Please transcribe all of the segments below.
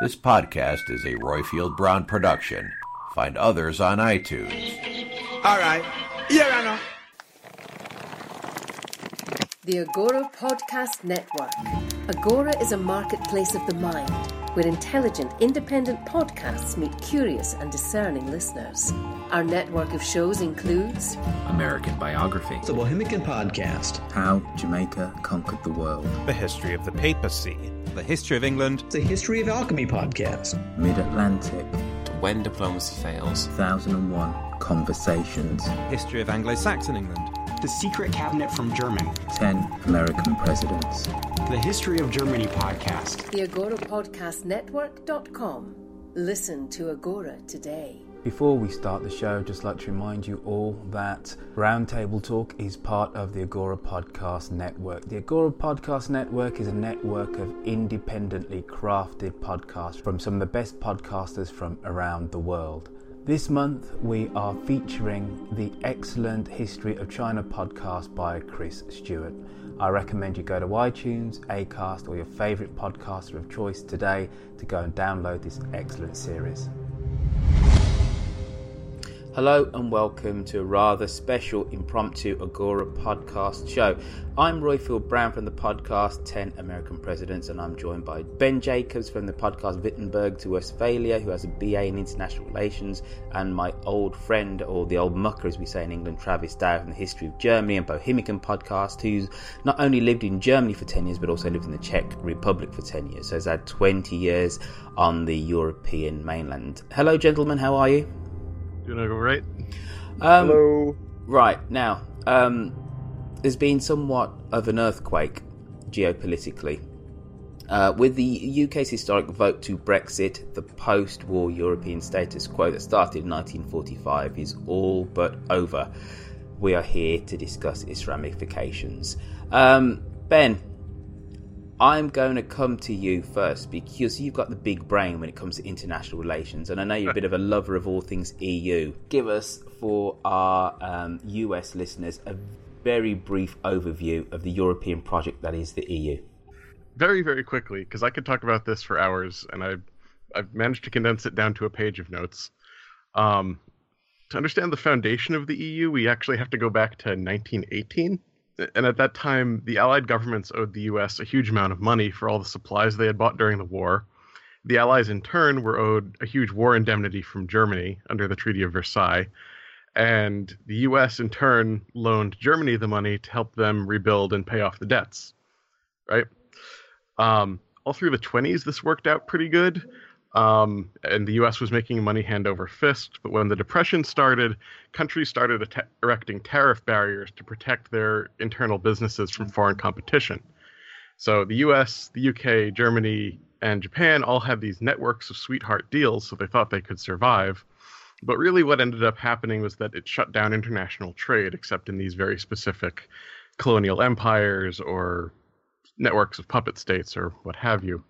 This podcast is a Royfield Brown production. Find others on iTunes. All right. Here I know. The Agora Podcast Network. Agora is a marketplace of the mind where intelligent, independent podcasts meet curious and discerning listeners. Our network of shows includes American Biography, The Bohemian Podcast, How Jamaica Conquered the World, The History of the Papacy, The History of England, The History of Alchemy Podcast, Mid Atlantic, When Diplomacy Fails, 1001 Conversations, History of Anglo-Saxon England, The Secret Cabinet from Germany, 10 American Presidents, The History of Germany Podcast, the Agora Podcast Network.com. Listen to Agora today. Before we start the show, I'd just like to remind you all that Roundtable Talk is part of the Agora Podcast Network. The Agora Podcast Network is a network of independently crafted podcasts from some of the best podcasters from around the world. This month, we are featuring the excellent History of China podcast by Chris Stewart. I recommend you go to iTunes, Acast, or your favourite podcaster of choice today to go and download this excellent series. Hello and welcome to a rather special impromptu Agora podcast show. I'm Royfield Brown from the podcast 10 American Presidents, and I'm joined by Ben Jacobs from the podcast Wittenberg to Westphalia, who has a BA in International Relations, and my old friend, or the old mucker as we say in England, Travis Dow from the History of Germany and Bohemian podcast, who's not only lived in Germany for 10 years but also lived in the Czech Republic for 10 years. So has had 20 years on the European mainland. Hello, gentlemen, how are you? Doing all right. Um, Hello. Right now, um, there's been somewhat of an earthquake geopolitically. Uh, with the UK's historic vote to Brexit, the post war European status quo that started in 1945 is all but over. We are here to discuss its ramifications. Um, ben, I'm going to come to you first because you've got the big brain when it comes to international relations, and I know you're a bit of a lover of all things EU. Give us, for our um, US listeners, a very brief overview of the European project that is the EU. Very, very quickly, because I could talk about this for hours, and I've, I've managed to condense it down to a page of notes. Um, to understand the foundation of the EU, we actually have to go back to 1918. And at that time, the Allied governments owed the US a huge amount of money for all the supplies they had bought during the war. The Allies, in turn, were owed a huge war indemnity from Germany under the Treaty of Versailles. And the US, in turn, loaned Germany the money to help them rebuild and pay off the debts. Right? Um, all through the 20s, this worked out pretty good. Um, and the U.S. was making money hand over fist. But when the Depression started, countries started erecting tariff barriers to protect their internal businesses from foreign competition. So the U.S., the U.K., Germany, and Japan all had these networks of sweetheart deals, so they thought they could survive. But really, what ended up happening was that it shut down international trade, except in these very specific colonial empires or networks of puppet states or what have you.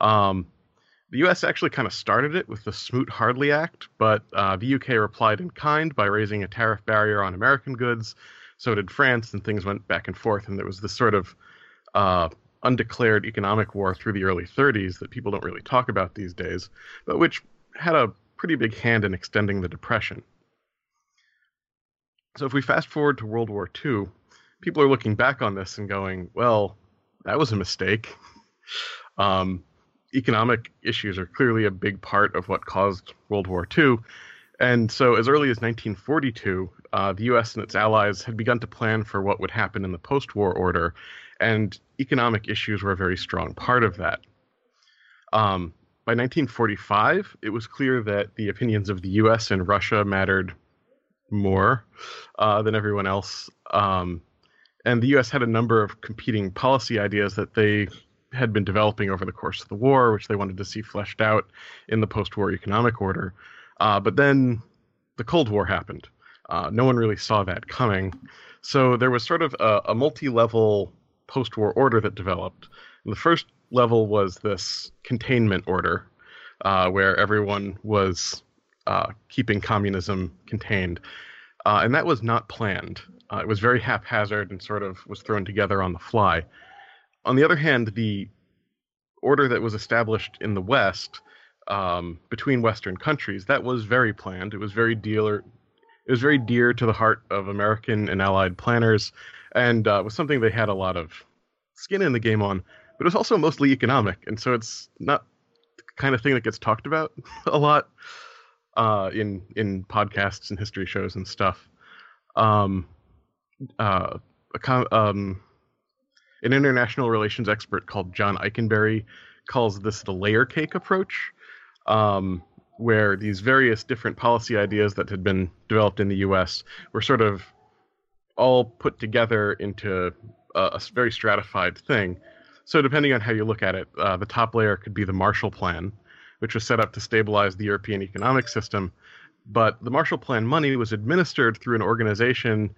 Um, the U.S. actually kind of started it with the Smoot-Hawley Act, but uh, the U.K. replied in kind by raising a tariff barrier on American goods. So did France, and things went back and forth, and there was this sort of uh, undeclared economic war through the early 30s that people don't really talk about these days, but which had a pretty big hand in extending the Depression. So if we fast forward to World War II, people are looking back on this and going, well, that was a mistake. Um, economic issues are clearly a big part of what caused World War II. And so, as early as 1942, uh, the U.S. and its allies had begun to plan for what would happen in the post war order, and economic issues were a very strong part of that. Um, by 1945, it was clear that the opinions of the U.S. and Russia mattered more uh, than everyone else. Um, and the U.S. had a number of competing policy ideas that they had been developing over the course of the war, which they wanted to see fleshed out in the post-war economic order. Uh, but then the Cold War happened. Uh, no one really saw that coming. So there was sort of a, a multi-level post-war order that developed. And the first level was this containment order, uh, where everyone was uh, keeping communism contained. Uh, and that was not planned. Uh, it was very haphazard and sort of was thrown together on the fly. On the other hand, the order that was established in the West um, between Western countries that was very planned. It was very dealer. It was very dear to the heart of American and Allied planners, and uh, was something they had a lot of skin in the game on. But it was also mostly economic, and so it's not the kind of thing that gets talked about a lot uh, in in podcasts and history shows and stuff. Um, uh, um, an international relations expert called John Ikenberry calls this the layer cake approach, um, where these various different policy ideas that had been developed in the U.S. were sort of all put together into a, a very stratified thing. So, depending on how you look at it, uh, the top layer could be the Marshall Plan, which was set up to stabilize the European economic system. But the Marshall Plan money was administered through an organization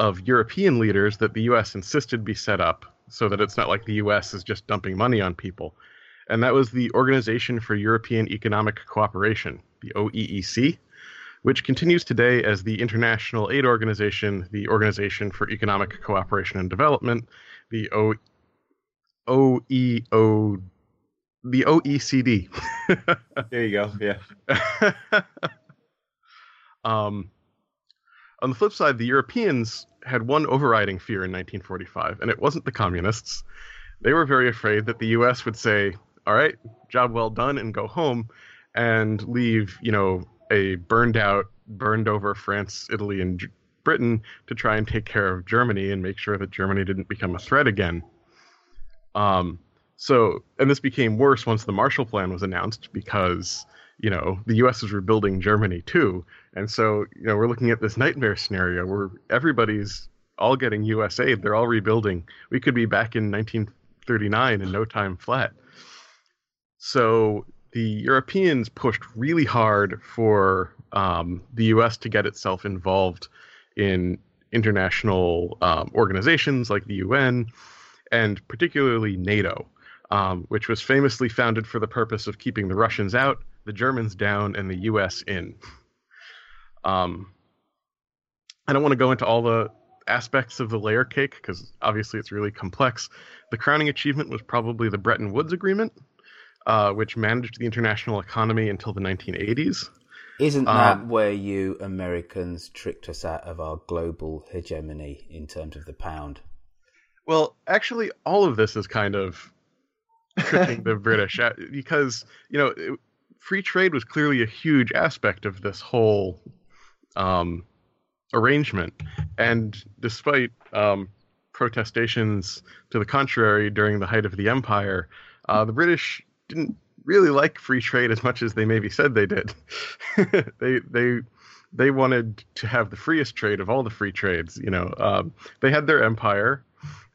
of European leaders that the U.S. insisted be set up so that it's not like the U.S. is just dumping money on people. And that was the Organization for European Economic Cooperation, the OEEC, which continues today as the International Aid Organization, the Organization for Economic Cooperation and Development, the o- OEO, the OECD. there you go. Yeah. um, on the flip side, the Europeans had one overriding fear in 1945, and it wasn't the communists. They were very afraid that the U.S. would say, "All right, job well done," and go home, and leave, you know, a burned out, burned over France, Italy, and Britain to try and take care of Germany and make sure that Germany didn't become a threat again. Um, so, and this became worse once the Marshall Plan was announced because you know the U.S. is rebuilding Germany too, and so you know we're looking at this nightmare scenario where everybody's all getting U.S. aid, they're all rebuilding. We could be back in 1939 in no time flat. So the Europeans pushed really hard for um, the U.S. to get itself involved in international um, organizations like the UN and particularly NATO, um, which was famously founded for the purpose of keeping the Russians out the Germans down, and the U.S. in. Um, I don't want to go into all the aspects of the layer cake because obviously it's really complex. The crowning achievement was probably the Bretton Woods Agreement, uh, which managed the international economy until the 1980s. Isn't that um, where you Americans tricked us out of our global hegemony in terms of the pound? Well, actually, all of this is kind of tricking the British because you know free trade was clearly a huge aspect of this whole um, arrangement. And despite um, protestations to the contrary during the height of the empire, uh, the British didn't really like free trade as much as they maybe said they did. they they they wanted to have the freest trade of all the free trades. You know, um, they had their empire,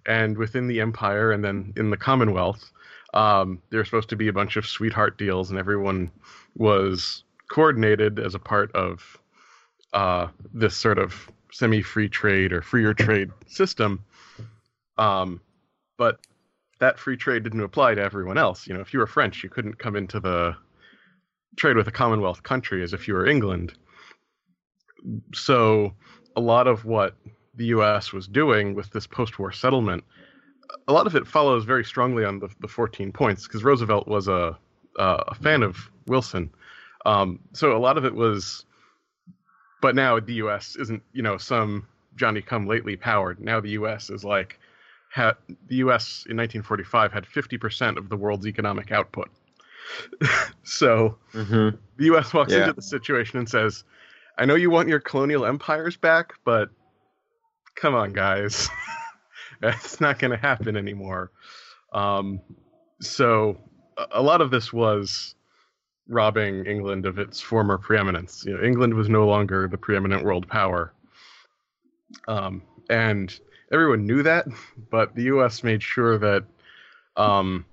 and within the empire, and then in the Commonwealth, um, there were supposed to be a bunch of sweetheart deals, and everyone was coordinated as a part of uh, this sort of semi-free trade or freer trade system. Um, but that free trade didn't apply to everyone else. You know, if you were French, you couldn't come into the trade with a Commonwealth country as if you were England. So, a lot of what the U.S. was doing with this post-war settlement a lot of it follows very strongly on the, the 14 points because Roosevelt was a, a fan of Wilson. Um, so a lot of it was, but now the U.S. isn't, you know, some Johnny Come Lately powered. Now the U.S. is like, ha- the U.S. in 1945 had 50% of the world's economic output. so mm-hmm. the U.S. walks yeah. into the situation and says, "I know you want your colonial empires back, but come on, guys, that's not going to happen anymore." Um, so a lot of this was robbing England of its former preeminence. You know, England was no longer the preeminent world power, um, and everyone knew that. But the U.S. made sure that um,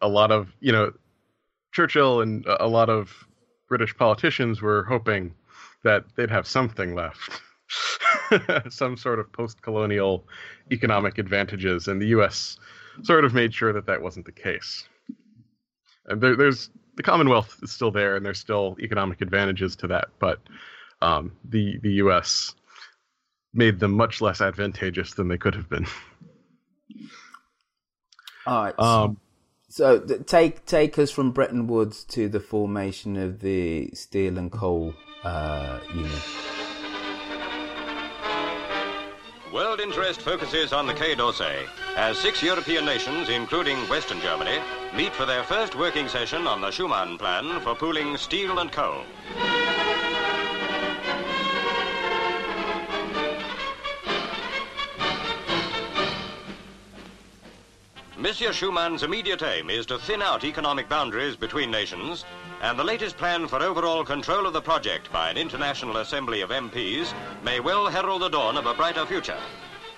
a lot of you know Churchill and a lot of British politicians were hoping that they'd have something left. some sort of post-colonial economic advantages, and the U.S. sort of made sure that that wasn't the case. And there, there's the Commonwealth is still there, and there's still economic advantages to that, but um, the the U.S. made them much less advantageous than they could have been. All right. Um, so th- take take us from Bretton Woods to the formation of the Steel and Coal uh, Union. World interest focuses on the Quai d'Orsay as six European nations, including Western Germany, meet for their first working session on the Schuman Plan for pooling steel and coal. Monsieur Schuman's immediate aim is to thin out economic boundaries between nations and the latest plan for overall control of the project by an international assembly of MPs may well herald the dawn of a brighter future.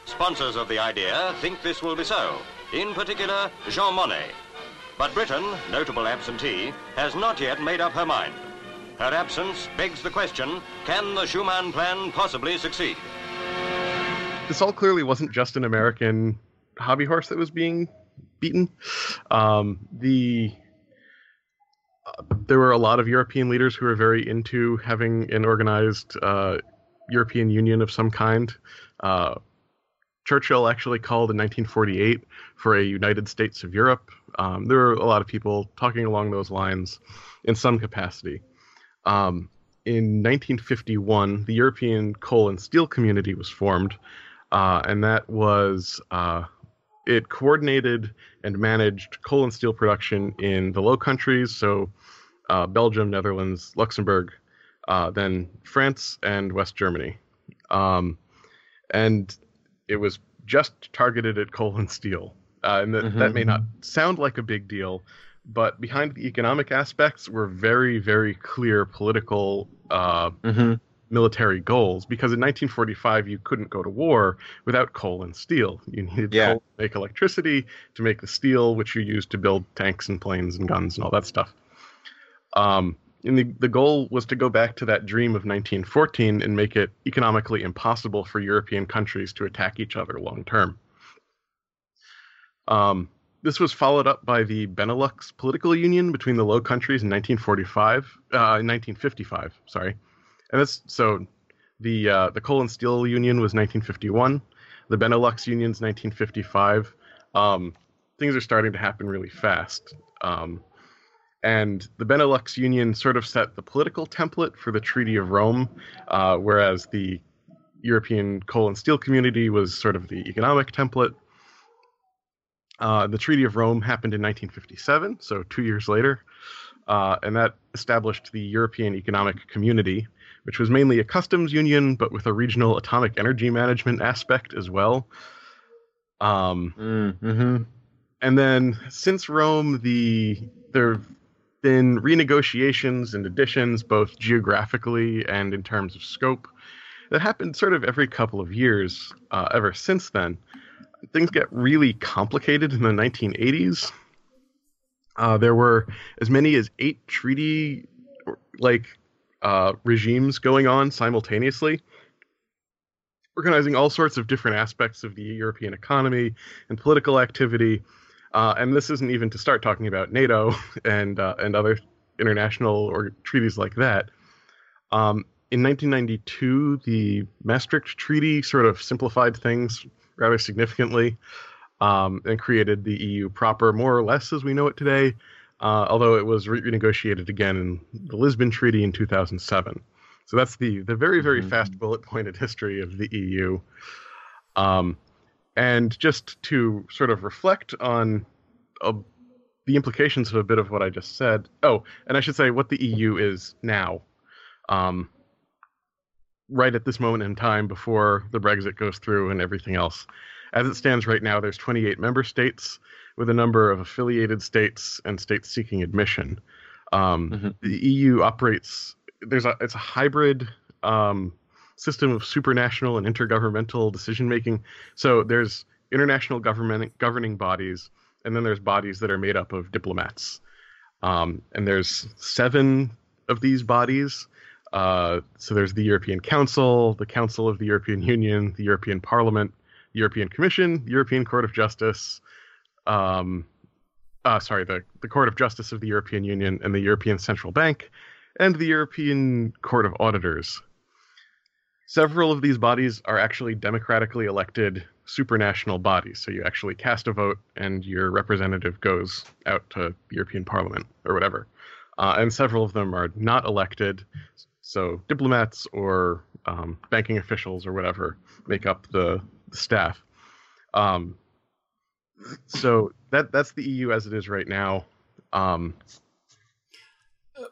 Sponsors of the idea think this will be so, in particular Jean Monnet. But Britain, notable absentee, has not yet made up her mind. Her absence begs the question, can the Schuman plan possibly succeed? This all clearly wasn't just an American hobby horse that was being beaten. Um, the there were a lot of European leaders who were very into having an organized uh, European Union of some kind. Uh, Churchill actually called in 1948 for a United States of Europe. Um, there were a lot of people talking along those lines in some capacity. Um, in 1951, the European Coal and Steel Community was formed, uh, and that was uh, it coordinated and managed coal and steel production in the Low Countries, so uh, Belgium, Netherlands, Luxembourg, uh, then France and West Germany. Um, and it was just targeted at coal and steel. Uh, and that, mm-hmm. that may not sound like a big deal, but behind the economic aspects were very, very clear political uh, mm-hmm military goals because in 1945 you couldn't go to war without coal and steel. You needed yeah. coal to make electricity, to make the steel, which you used to build tanks and planes and guns and all that stuff. Um, and the, the goal was to go back to that dream of 1914 and make it economically impossible for European countries to attack each other long term. Um, this was followed up by the Benelux political union between the Low Countries in 1945, uh, 1955, sorry, and that's so the uh, the Coal and Steel Union was 1951, the Benelux Union's 1955. Um, things are starting to happen really fast. Um, and the Benelux Union sort of set the political template for the Treaty of Rome, uh, whereas the European coal and steel community was sort of the economic template. Uh, the Treaty of Rome happened in 1957, so two years later, uh, and that established the European Economic Community, which was mainly a customs union, but with a regional atomic energy management aspect as well. Um, mm-hmm. And then since Rome, the there have been renegotiations and additions, both geographically and in terms of scope, that happened sort of every couple of years uh, ever since then. Things get really complicated in the 1980s. Uh, there were as many as eight treaty like uh, regimes going on simultaneously, organizing all sorts of different aspects of the European economy and political activity. Uh, and this isn't even to start talking about NATO and uh, and other international or treaties like that. Um, in 1992, the Maastricht Treaty sort of simplified things rather significantly um, and created the EU proper, more or less as we know it today uh, although it was renegotiated again in the Lisbon Treaty in 2007. So that's the the very very mm-hmm. fast bullet pointed history of the EU. Um, and just to sort of reflect on a, the implications of a bit of what I just said. Oh, and I should say what the EU is now. Um, right at this moment in time before the Brexit goes through and everything else. As it stands right now, there's 28 member states with a number of affiliated states and states seeking admission. Um, mm-hmm. The EU operates there's a it's a hybrid um, system of supranational and intergovernmental decision making. So there's international government governing bodies, and then there's bodies that are made up of diplomats. Um, and there's seven of these bodies uh, so there's the European Council, the Council of the European Union, the European Parliament, the European Commission, the European Court of Justice, um, uh, sorry, the, the Court of Justice of the European Union, and the European Central Bank, and the European Court of Auditors. Several of these bodies are actually democratically elected supranational bodies. So you actually cast a vote, and your representative goes out to the European Parliament or whatever. Uh, and several of them are not elected. So diplomats or um, banking officials or whatever make up the, the staff. Um, so that that's the EU as it is right now. Um,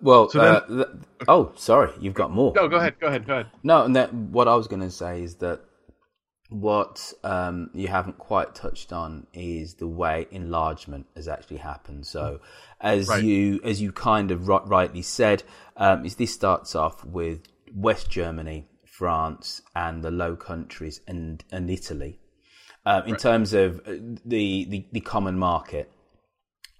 well, so then, uh, th- oh, sorry, you've got more. No, go ahead, go ahead, go ahead. No, and that, what I was going to say is that what um, you haven't quite touched on is the way enlargement has actually happened. So, as right. you as you kind of rightly said, um, is this starts off with West Germany, France, and the Low Countries and and Italy. Um, in right. terms of uh, the, the, the common market,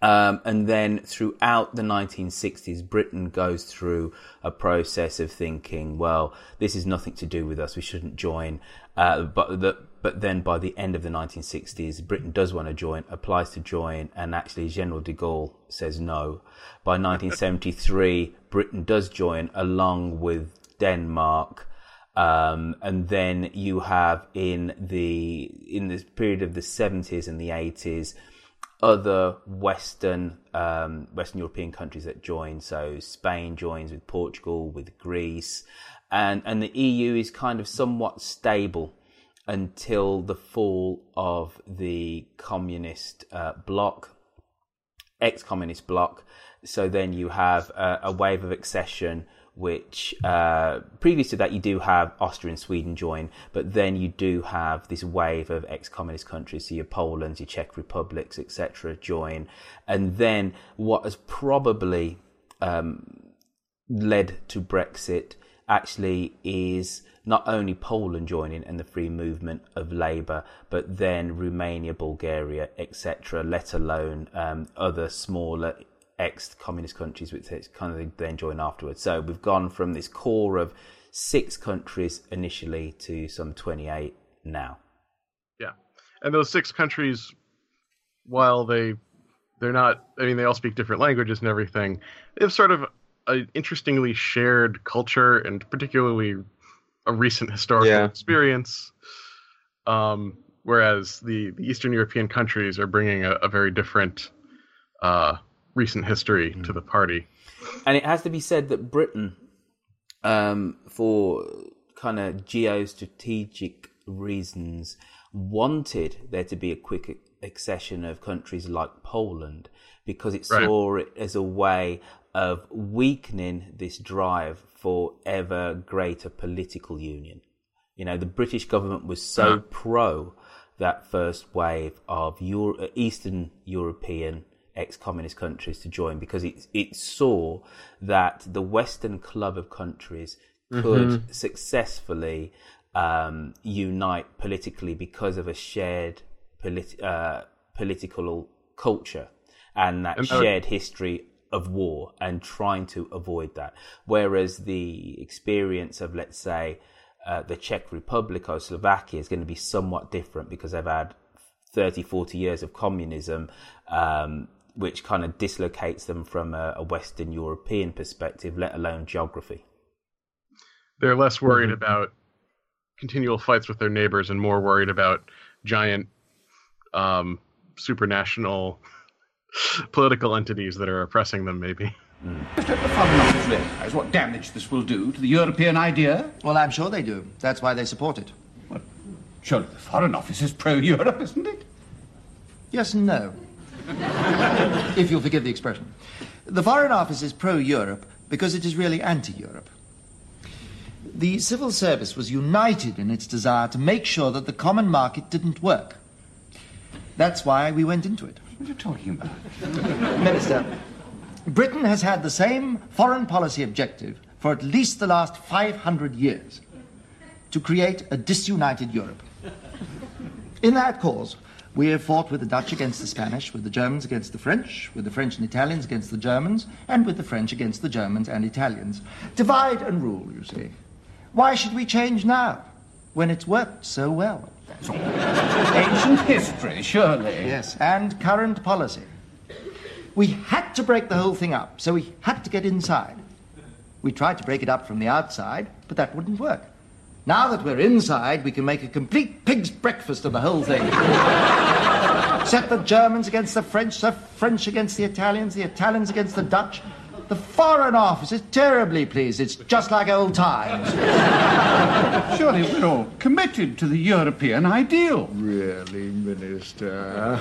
um, and then throughout the 1960s, Britain goes through a process of thinking, well, this is nothing to do with us. We shouldn't join. Uh, but the, but then by the end of the 1960s, Britain does want to join, applies to join, and actually General de Gaulle says no. By 1973, Britain does join along with Denmark. Um, and then you have in the in this period of the 70s and the 80s other Western um, Western European countries that join. So Spain joins with Portugal, with Greece, and and the EU is kind of somewhat stable until the fall of the communist uh, bloc, ex-communist bloc. So then you have a, a wave of accession which uh, previous to that you do have Austria and Sweden join, but then you do have this wave of ex-communist countries, so your Poland, your Czech republics, etc., join, and then what has probably um, led to Brexit actually is not only Poland joining and the free movement of labour, but then Romania, Bulgaria, etc., let alone um, other smaller ex-communist countries, which kind of then join afterwards. So we've gone from this core of six countries initially to some 28 now. Yeah, and those six countries, while they they're not, I mean, they all speak different languages and everything. They have sort of an interestingly shared culture and particularly a recent historical yeah. experience. Um, whereas the, the Eastern European countries are bringing a, a very different uh, recent history mm. to the party. And it has to be said that Britain, um, for kind of geostrategic reasons, wanted there to be a quick accession of countries like Poland because it saw it as a way of weakening this drive for ever greater political union. You know, the British government was so uh-huh. pro that first wave of Euro- Eastern European ex-communist countries to join because it it saw that the Western club of countries could mm-hmm. successfully um, unite politically because of a shared politi- uh, political culture and that and shared history of war and trying to avoid that. Whereas the experience of, let's say, uh, the Czech Republic or Slovakia is going to be somewhat different because they've had 30, 40 years of communism. Um, which kind of dislocates them from a, a, Western European perspective, let alone geography. They're less worried mm-hmm. about continual fights with their neighbors and more worried about giant um, supranational political entities that are oppressing them, maybe. Just hope the Foreign Office realise what damage this will do to the European idea. Well, I'm sure they do. That's why they support it. Well, surely the Foreign Office is pro-Europe, isn't it? Yes and no. if you'll forgive the expression. The Foreign Office is pro-Europe because it is really anti-Europe. The civil service was united in its desire to make sure that the common market didn't work. That's why we went into it. What are you talking about? Minister, Britain has had the same foreign policy objective for at least the last 500 years to create a disunited Europe. In that cause, we have fought with the Dutch against the Spanish, with the Germans against the French, with the French and Italians against the Germans, and with the French against the Germans and Italians. Divide and rule, you see. Why should we change now, when it's worked so well? Ancient history, surely. Yes, and current policy. We had to break the whole thing up, so we had to get inside. We tried to break it up from the outside, but that wouldn't work. Now that we're inside, we can make a complete pig's breakfast of the whole thing. Set the Germans against the French, the French against the Italians, the Italians against the Dutch. The Foreign Office is terribly pleased. It's just like old times. Surely we're all committed to the European ideal. Really, Minister?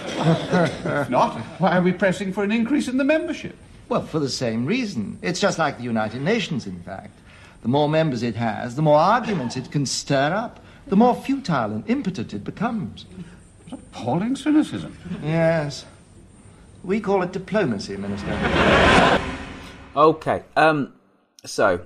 if not, why are we pressing for an increase in the membership? Well, for the same reason. It's just like the United Nations, in fact. The more members it has, the more arguments it can stir up, the more futile and impotent it becomes. What appalling cynicism. Yes. We call it diplomacy, Minister. Okay. Um. So,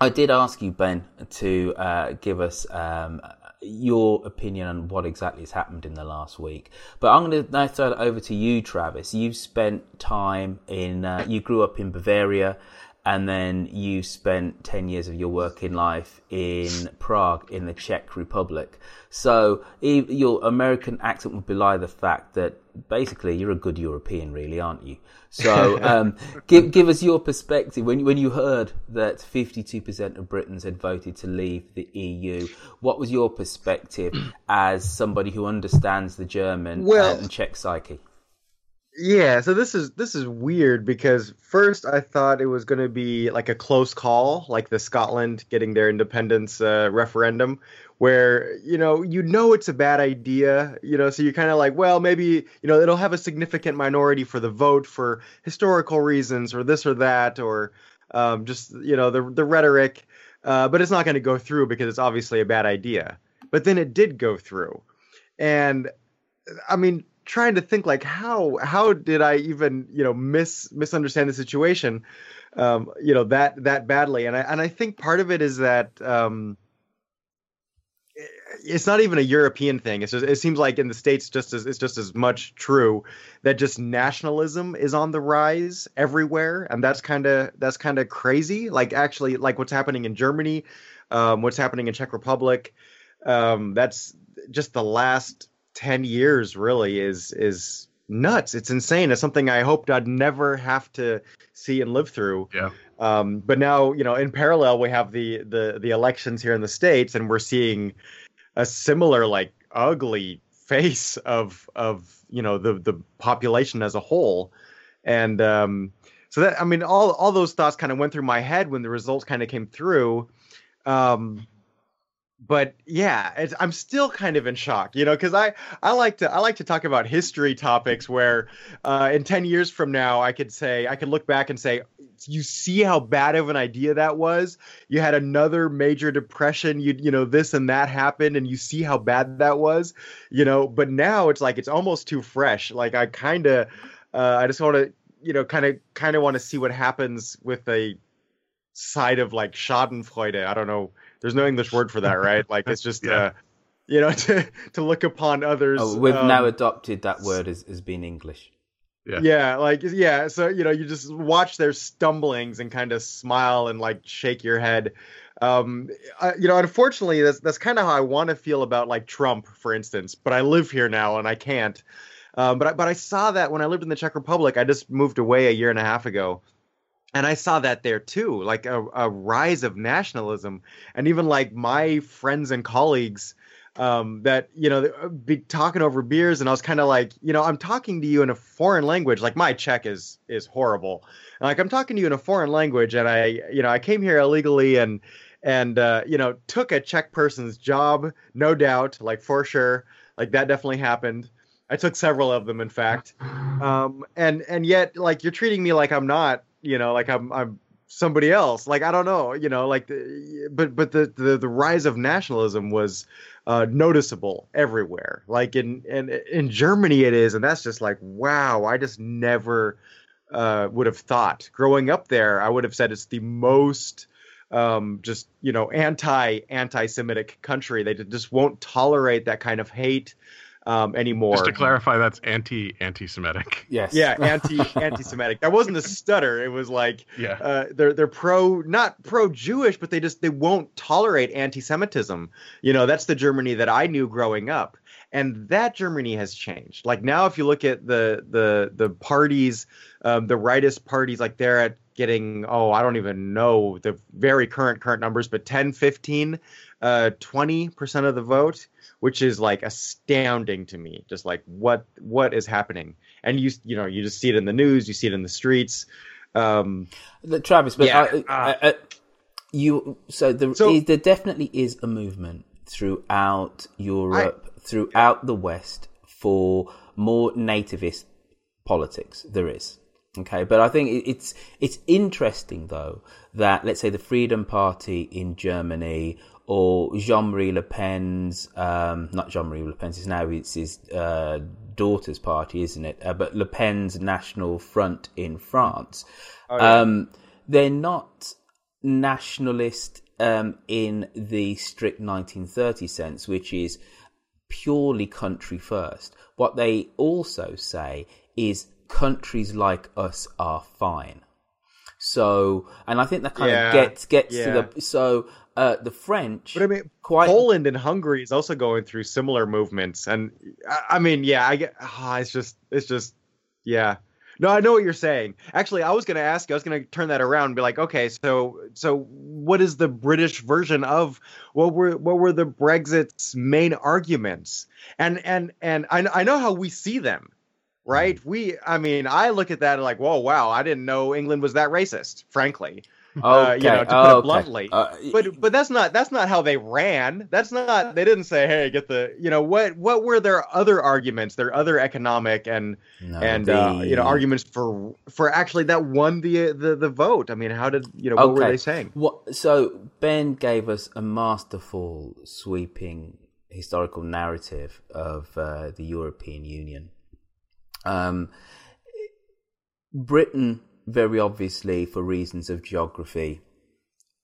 I did ask you, Ben, to uh, give us um, your opinion on what exactly has happened in the last week. But I'm going to now throw it over to you, Travis. You've spent time in. Uh, you grew up in Bavaria. And then you spent 10 years of your working life in Prague in the Czech Republic. So your American accent would belie the fact that basically you're a good European, really, aren't you? So um, give give us your perspective when when you heard that 52% of Britons had voted to leave the EU. What was your perspective as somebody who understands the German well, and Czech psyche? Yeah, so this is this is weird because first I thought it was going to be like a close call, like the Scotland getting their independence uh, referendum, where you know you know it's a bad idea, you know, so you're kind of like, well, maybe you know it'll have a significant minority for the vote for historical reasons or this or that or um, just you know the the rhetoric, uh, but it's not going to go through because it's obviously a bad idea. But then it did go through, and I mean trying to think like how how did I even you know miss misunderstand the situation um, you know that that badly and I and I think part of it is that um, it's not even a European thing. Just it seems like in the states just as it's just as much true that just nationalism is on the rise everywhere, and that's kind of that's kind of crazy. Like actually, like what's happening in Germany, um, what's happening in Czech Republic. Um, that's just the last 10 years really is is nuts. It's insane. It's something i hoped i'd never have to see and live through. Yeah. Um, but now you know in parallel we have the the the elections here in the states and we're seeing a similar like ugly face of of you know the the population as a whole. And um so that i mean all all those thoughts kind of went through my head when the results kind of came through. Um but yeah, I'm still kind of in shock, you know, because I I like to I like to talk about history topics where uh, in ten years from now I could say I could look back and say you see how bad of an idea that was. You had another major depression, you you know this and that happened, and you see how bad that was, you know. But now it's like it's almost too fresh. Like I kind of uh, I just want to you know kind of kind of want to see what happens with a side of like Schadenfreude. I don't know there's no English word for that, right? Like it's just yeah. uh, you know to to look upon others. Oh, we've um, now adopted that word as as being English. Yeah. yeah, like yeah. So you know, you just watch their stumblings and kind of smile and like shake your head. Um, I, you know, unfortunately, that's that's kind of how I want to feel about like Trump, for instance. But I live here now and I can't. Um, but I, but I saw that when I lived in the Czech Republic. I just moved away a year and a half ago, and I saw that there too, like a, a rise of nationalism, and even like my friends and colleagues um, that you know uh, be talking over beers, and I was kind of like, you know, I'm talking to you in a foreign language. Like my Czech is is horrible. And like I'm talking to you in a foreign language, and I, you know, I came here illegally and and uh, you know took a Czech person's job, no doubt, like for sure, like that definitely happened. I took several of them, in fact, um, and and yet like you're treating me like I'm not, you know, like I'm I'm somebody else. Like I don't know, you know, like the, but but the, the the rise of nationalism was uh, noticeable everywhere. Like in, in in Germany, it is, and that's just like wow. I just never uh, would have thought. Growing up there, I would have said it's the most um, just you know anti anti Semitic country. They just won't tolerate that kind of hate um, anymore. Just to clarify, that's anti anti Semitic. Yes. Yeah, anti anti Semitic. That wasn't a stutter. It was like yeah. Uh, they're they're pro not pro Jewish, but they just they won't tolerate anti Semitism. You know, that's the Germany that I knew growing up. And that Germany has changed. Like now, if you look at the the the parties, um, the rightist parties, like they're at getting oh I don't even know the very current current numbers, but 10, 15, uh, 20 percent of the vote which is like astounding to me. Just like what what is happening, and you you know you just see it in the news, you see it in the streets. Um, the, Travis, but yeah, I, I, I, you so, the, so there definitely is a movement throughout Europe, throughout the West for more nativist politics. There is. Okay, but I think it's it's interesting though that let's say the Freedom Party in Germany or Jean-Marie Le Pen's, um, not Jean-Marie Le Pen's, it's now it's his uh, daughter's party, isn't it? Uh, but Le Pen's National Front in France. Oh, yeah. um, they're not nationalist um, in the strict 1930 sense, which is purely country first. What they also say is countries like us are fine. So, and I think that kind yeah, of gets gets yeah. to the so uh, the French. But I mean, quite... Poland and Hungary is also going through similar movements, and I, I mean, yeah, I get. Oh, it's just, it's just, yeah. No, I know what you're saying. Actually, I was going to ask. I was going to turn that around and be like, okay, so, so what is the British version of what were what were the Brexit's main arguments? And and and I I know how we see them right? Mm. We, I mean, I look at that and like, whoa, wow, I didn't know England was that racist, frankly. Okay. Uh, you know, to put it bluntly. Uh, but but that's not that's not how they ran. That's not they didn't say, hey, get the you know what what were their other arguments, their other economic and no, and uh, you know arguments for for actually that won the the the vote. I mean, how did you know what okay. were they saying? What so Ben gave us a masterful, sweeping historical narrative of uh, the European Union. Um, Britain very obviously, for reasons of geography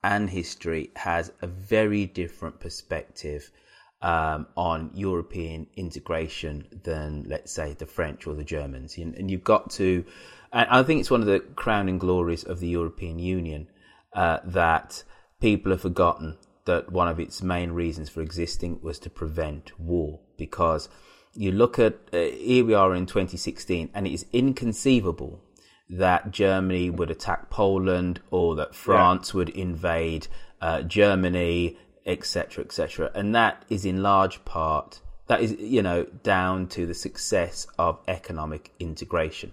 and history, has a very different perspective um, on European integration than, let's say, the French or the Germans. And you've got to, and I think it's one of the crowning glories of the European Union uh, that people have forgotten that one of its main reasons for existing was to prevent war. Because you look at, uh, here we are in 2016, and it is inconceivable that Germany would attack Poland or that France yeah. would invade uh, Germany, etc., etc. And that is in large part that is you know down to the success of economic integration.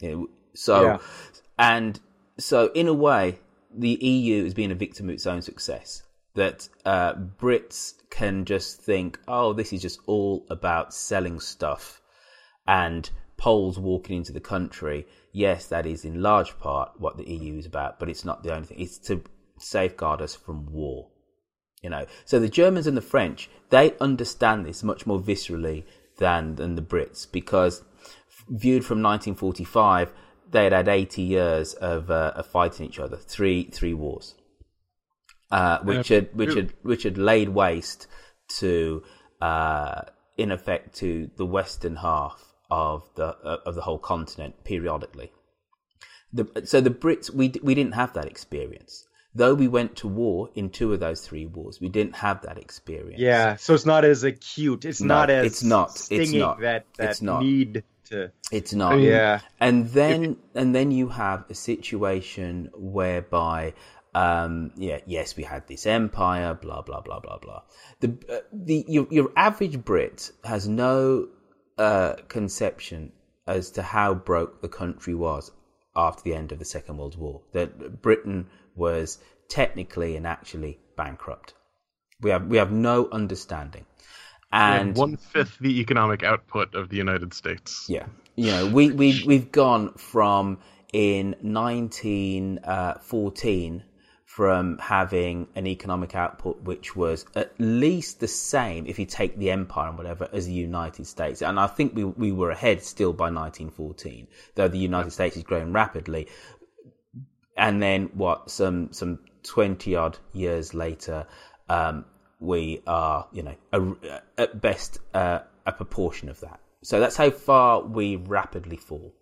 You know, so yeah. and so in a way, the EU has been a victim of its own success. That uh, Brits can just think, oh, this is just all about selling stuff, and Poles walking into the country yes, that is in large part what the EU is about, but it's not the only thing. It's to safeguard us from war. You know, so the Germans and the French they understand this much more viscerally than than the Brits because viewed from 1945, they had had 80 years of, uh, of fighting each other, three three wars, uh, which had which had which had laid waste to, uh, in effect, to the western half of the uh, of the whole continent periodically. The, so the Brits, we we didn't have that experience. Though we went to war in two of those three wars, we didn't have that experience. Yeah, so it's not as acute. It's no, not as it's not. It's not. That that it's not. need to. It's not. Yeah. And then and then you have a situation whereby Um, yeah, yes, we had this empire, blah blah blah blah blah. The uh, the your, your average Brit has no uh, conception as to how broke the country was after the end of the Second World War. That Britain was technically and actually bankrupt. We have we have no understanding. And one fifth the economic output of the United States. Yeah, you know, we we we've gone from in 1914 from having an economic output which was at least the same if you take the empire and whatever as the United States. And I think we, we were ahead still by 1914, though the United States is growing rapidly. And then what, some, some 20 odd years later, um, we are, you know, a, at best uh, a proportion of that. So that's how far we rapidly fall.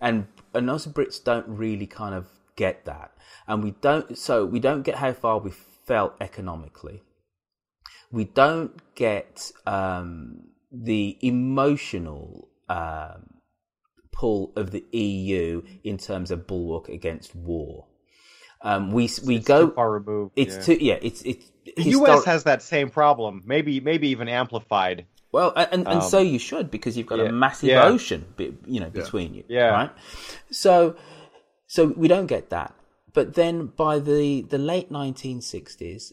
And, and most Brits don't really kind of get that and we don't so we don't get how far we felt economically we don't get um, the emotional um, pull of the EU in terms of bulwark against war. Um, we we it's go too far removed. It's yeah. too yeah. It's it's the U.S. has that same problem, maybe maybe even amplified. Well, and, and Um, so you should because you've got yeah, a massive yeah. ocean, you know, between you. Yeah. Right. So, so we don't get that. But then by the the late 1960s,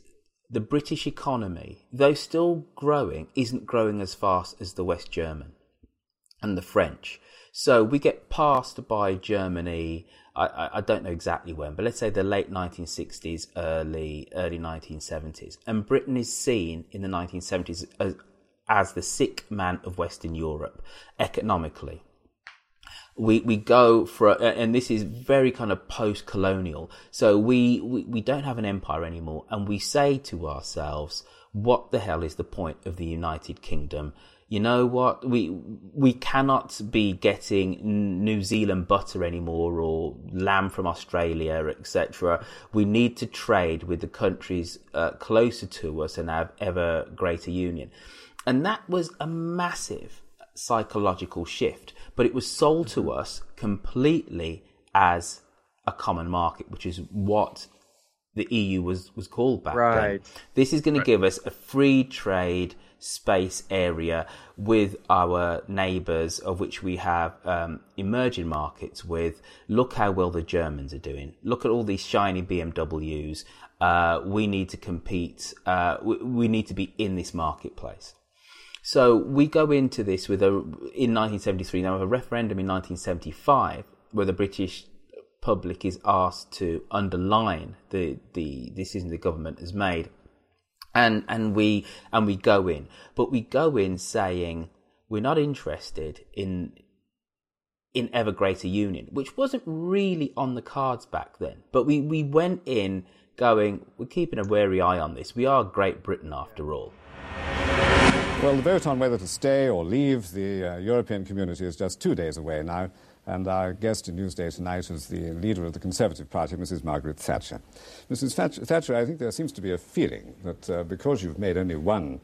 the British economy, though still growing, isn't growing as fast as the West German and the French. So we get passed by Germany. I, I, I don't know exactly when, but let's say the late 1960s, early early 1970s, and Britain is seen in the 1970s as, as the sick man of Western Europe economically. We we go for and this is very kind of post colonial. So we, we we don't have an empire anymore, and we say to ourselves, "What the hell is the point of the United Kingdom?" You know what? We we cannot be getting New Zealand butter anymore or lamb from Australia, etc. We need to trade with the countries uh, closer to us and have ever greater union. And that was a massive psychological shift, but it was sold to us completely as a common market, which is what the EU was, was called back Right. then. This is going to give us a free trade space area with our neighbours, of which we have um, emerging markets with. Look how well the Germans are doing. Look at all these shiny BMWs. Uh, we need to compete. Uh, we, we need to be in this marketplace. So we go into this with a in 1973 now with a referendum in 1975 where the British public is asked to underline the the decision the government has made, and and we and we go in, but we go in saying we're not interested in in ever greater union, which wasn't really on the cards back then. But we we went in going we're keeping a wary eye on this. We are Great Britain after all. Well, the vote on whether to stay or leave the uh, European community is just two days away now, and our guest in Newsday tonight is the leader of the Conservative Party, Mrs. Margaret Thatcher. Mrs. Thatcher, I think there seems to be a feeling that uh, because you've made only one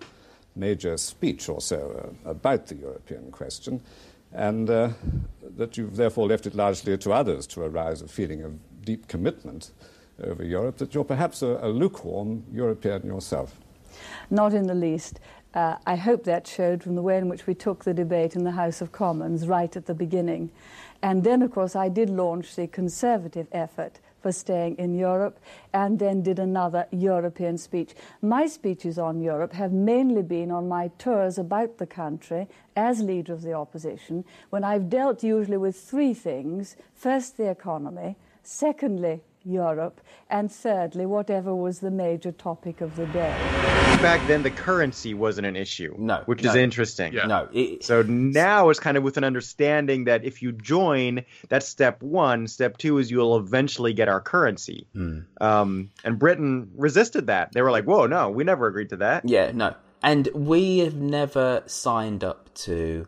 major speech or so uh, about the European question, and uh, that you've therefore left it largely to others to arouse a feeling of deep commitment over Europe, that you're perhaps a, a lukewarm European yourself. Not in the least. Uh, I hope that showed from the way in which we took the debate in the House of Commons right at the beginning. And then, of course, I did launch the Conservative effort for staying in Europe and then did another European speech. My speeches on Europe have mainly been on my tours about the country as leader of the opposition when I've dealt usually with three things first, the economy, secondly, Europe, and thirdly, whatever was the major topic of the day. Back then, the currency wasn't an issue. No, which no. is interesting. Yeah. No, it- so now it's kind of with an understanding that if you join, that's step one. Step two is you'll eventually get our currency. Hmm. Um, and Britain resisted that. They were like, "Whoa, no, we never agreed to that." Yeah, no. And we have never signed up to,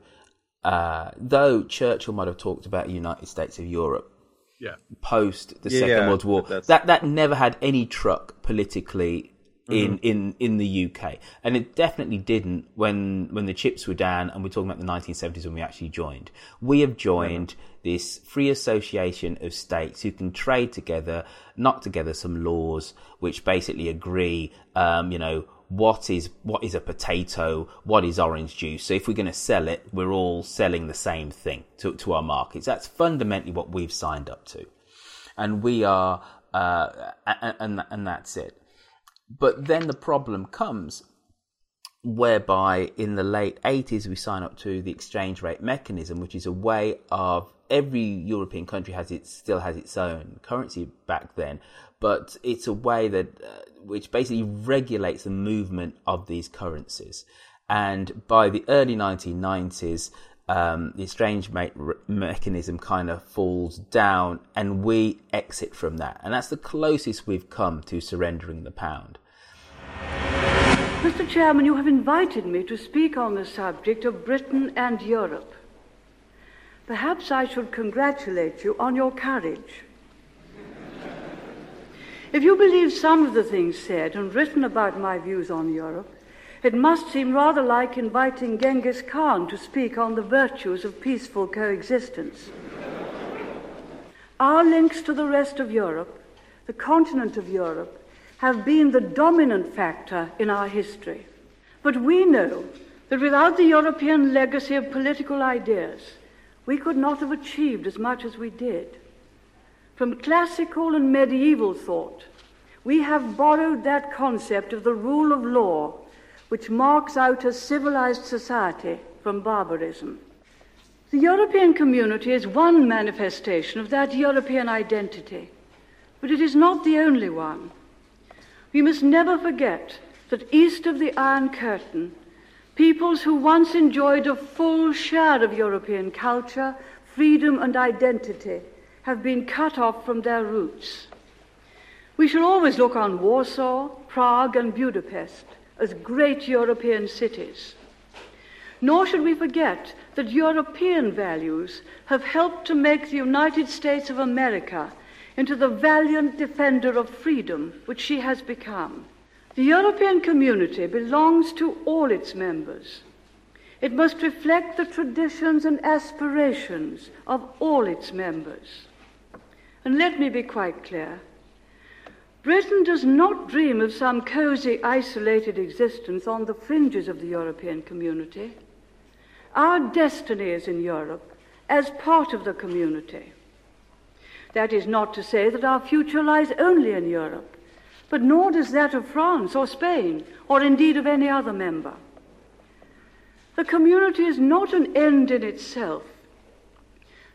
uh, though Churchill might have talked about United States of Europe Yeah. post the Yeah, Second World War. That that never had any truck politically in, Mhm. in, in the UK. And it definitely didn't when, when the chips were down and we're talking about the 1970s when we actually joined. We have joined this free association of states who can trade together, knock together some laws which basically agree, um, you know, what is what is a potato, what is orange juice. So if we're going to sell it, we're all selling the same thing to, to our markets. That's fundamentally what we've signed up to, and we are, uh, and, and and that's it. But then the problem comes whereby in the late 80s we sign up to the exchange rate mechanism which is a way of every european country has its still has its own currency back then but it's a way that uh, which basically regulates the movement of these currencies. And by the early 1990s um, the exchange rate re- mechanism kind of falls down and we exit from that. And that's the closest we've come to surrendering the pound Mr. Chairman, you have invited me to speak on the subject of Britain and Europe. Perhaps I should congratulate you on your courage. If you believe some of the things said and written about my views on Europe, it must seem rather like inviting Genghis Khan to speak on the virtues of peaceful coexistence. Our links to the rest of Europe, the continent of Europe, have been the dominant factor in our history. But we know that without the European legacy of political ideas, we could not have achieved as much as we did. From classical and medieval thought, we have borrowed that concept of the rule of law which marks out a civilized society from barbarism. The European community is one manifestation of that European identity, but it is not the only one. We must never forget that east of the Iron Curtain, peoples who once enjoyed a full share of European culture, freedom, and identity have been cut off from their roots. We shall always look on Warsaw, Prague, and Budapest as great European cities. Nor should we forget that European values have helped to make the United States of America into the valiant defender of freedom which she has become. The European community belongs to all its members. It must reflect the traditions and aspirations of all its members. And let me be quite clear. Britain does not dream of some cozy, isolated existence on the fringes of the European community. Our destiny is in Europe as part of the community. That is not to say that our future lies only in Europe, but nor does that of France or Spain, or indeed of any other member. The community is not an end in itself,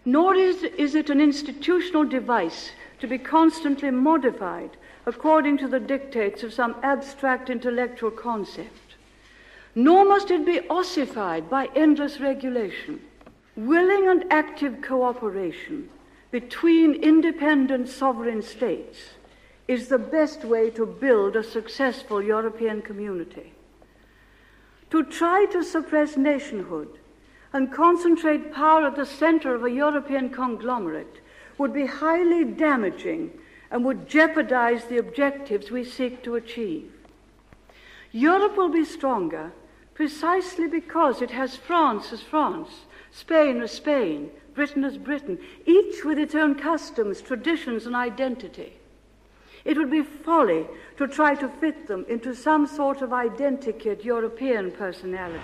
nor is, is it an institutional device to be constantly modified according to the dictates of some abstract intellectual concept. Nor must it be ossified by endless regulation. Willing and active cooperation between independent sovereign states is the best way to build a successful European community. To try to suppress nationhood and concentrate power at the center of a European conglomerate would be highly damaging and would jeopardize the objectives we seek to achieve. Europe will be stronger precisely because it has France as France, Spain as Spain, Britain as Britain, each with its own customs, traditions, and identity. It would be folly to try to fit them into some sort of identikit European personality.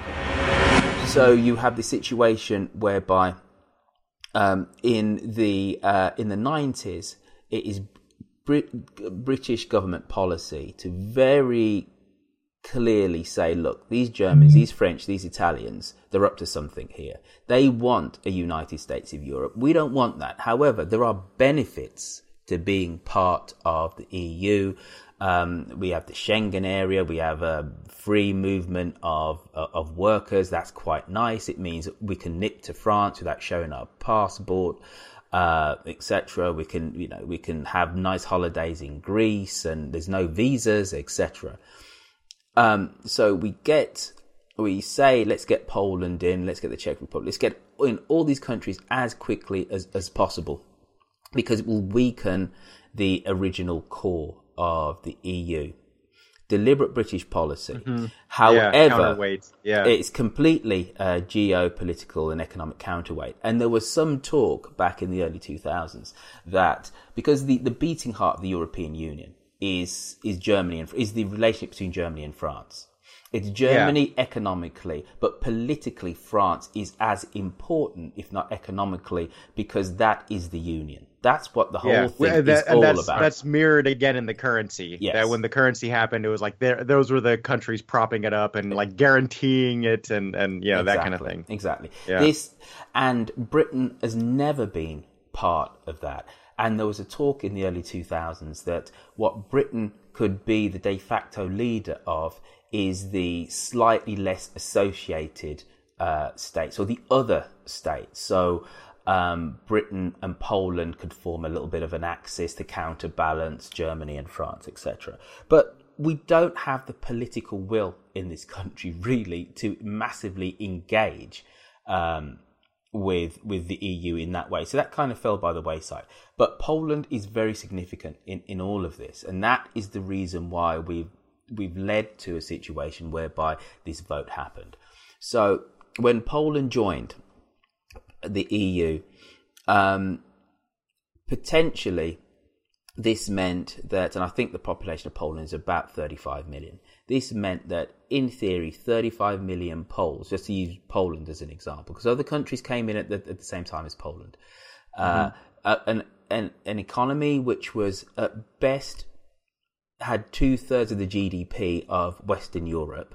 So you have the situation whereby um, in the uh, in the nineties, it is Brit- British government policy to very clearly say, look, these Germans, these French, these Italians, they're up to something here. They want a United States of Europe. We don't want that. However, there are benefits to being part of the EU. Um, we have the Schengen area. We have a free movement of of workers. That's quite nice. It means we can nip to France without showing our passport, uh, etc. We can, you know, we can have nice holidays in Greece, and there's no visas, etc. Um, so we get, we say, let's get Poland in, let's get the Czech Republic, let's get in all these countries as quickly as, as possible because it will weaken the original core of the EU. deliberate British policy. Mm-hmm. However, yeah, yeah. it's completely uh, geopolitical and economic counterweight. And there was some talk back in the early 2000s that because the, the beating heart of the European Union is is Germany and is the relationship between Germany and France. It's Germany yeah. economically, but politically, France is as important, if not economically, because that is the union. That's what the whole yeah. thing that, is all that's, about. That's mirrored again in the currency. Yes. That when the currency happened, it was like those were the countries propping it up and like guaranteeing it, and and yeah, exactly. that kind of thing. Exactly. Yeah. This and Britain has never been part of that. And there was a talk in the early 2000s that what Britain could be the de facto leader of is the slightly less associated uh, states or the other states. So um, Britain and Poland could form a little bit of an axis to counterbalance Germany and France, etc. But we don't have the political will in this country really to massively engage um, with with the EU in that way. So that kind of fell by the wayside. But Poland is very significant in, in all of this, and that is the reason why we've we've led to a situation whereby this vote happened. So when Poland joined the EU, um, potentially this meant that, and I think the population of Poland is about 35 million. This meant that, in theory, 35 million Poles, just to use Poland as an example, because other countries came in at the, at the same time as Poland, uh, mm-hmm. uh, an, an, an economy which was at best had two thirds of the GDP of Western Europe,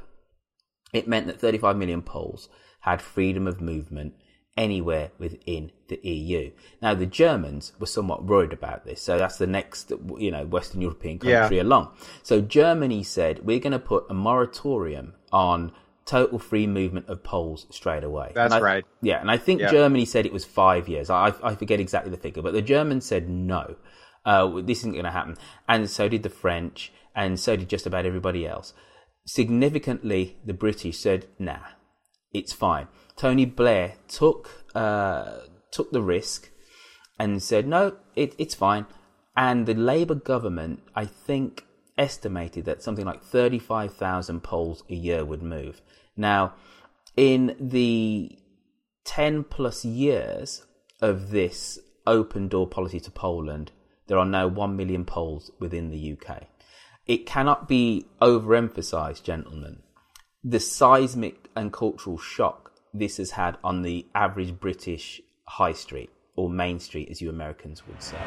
it meant that 35 million Poles had freedom of movement anywhere within the EU. Now, the Germans were somewhat worried about this, so that's the next, you know, Western European country yeah. along. So Germany said, we're going to put a moratorium on total free movement of Poles straight away. That's I, right. Yeah, and I think yeah. Germany said it was five years. I, I forget exactly the figure, but the Germans said no uh, this isn't going to happen. And so did the French, and so did just about everybody else. Significantly, the British said, nah, it's fine. Tony Blair took, uh, took the risk and said, no, it, it's fine. And the Labour government, I think, estimated that something like 35,000 Poles a year would move. Now, in the 10 plus years of this open door policy to Poland, there are now 1 million Poles within the UK. It cannot be overemphasized, gentlemen, the seismic and cultural shock this has had on the average British high street or main street, as you Americans would say.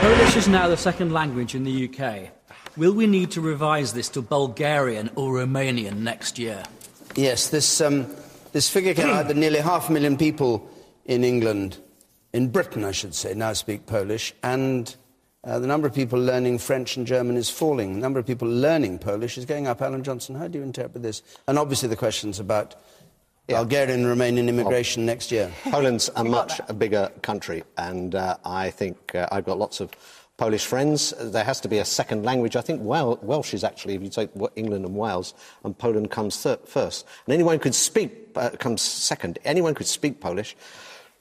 Polish is now the second language in the UK. Will we need to revise this to Bulgarian or Romanian next year? Yes, this, um, this figure came out that nearly half a million people in England, in Britain, I should say, now speak Polish, and uh, the number of people learning French and German is falling. The number of people learning Polish is going up. Alan Johnson, how do you interpret this? And obviously, the questions about yeah. Bulgarian and Romanian immigration well, next year. Poland's a much a bigger country, and uh, I think uh, I've got lots of Polish friends. There has to be a second language. I think Welsh is actually, if you take England and Wales, and Poland comes first. And anyone who could speak, uh, comes second. Anyone could speak Polish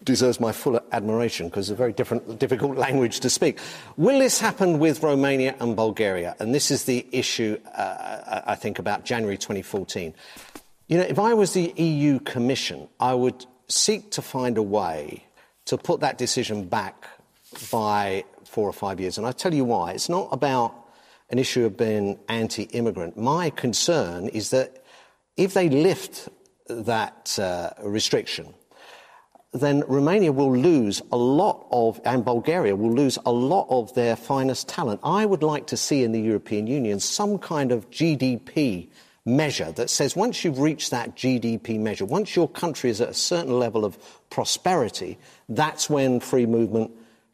deserves my full admiration because it's a very different, difficult language to speak. Will this happen with Romania and Bulgaria? And this is the issue, uh, I think, about January 2014. You know, if I was the EU Commission, I would seek to find a way to put that decision back by four or five years. And I tell you why. It's not about an issue of being anti immigrant. My concern is that if they lift that uh, restriction, then Romania will lose a lot of, and Bulgaria will lose a lot of their finest talent. I would like to see in the European Union some kind of GDP measure that says once you've reached that GDP measure, once your country is at a certain level of prosperity, that's when free movement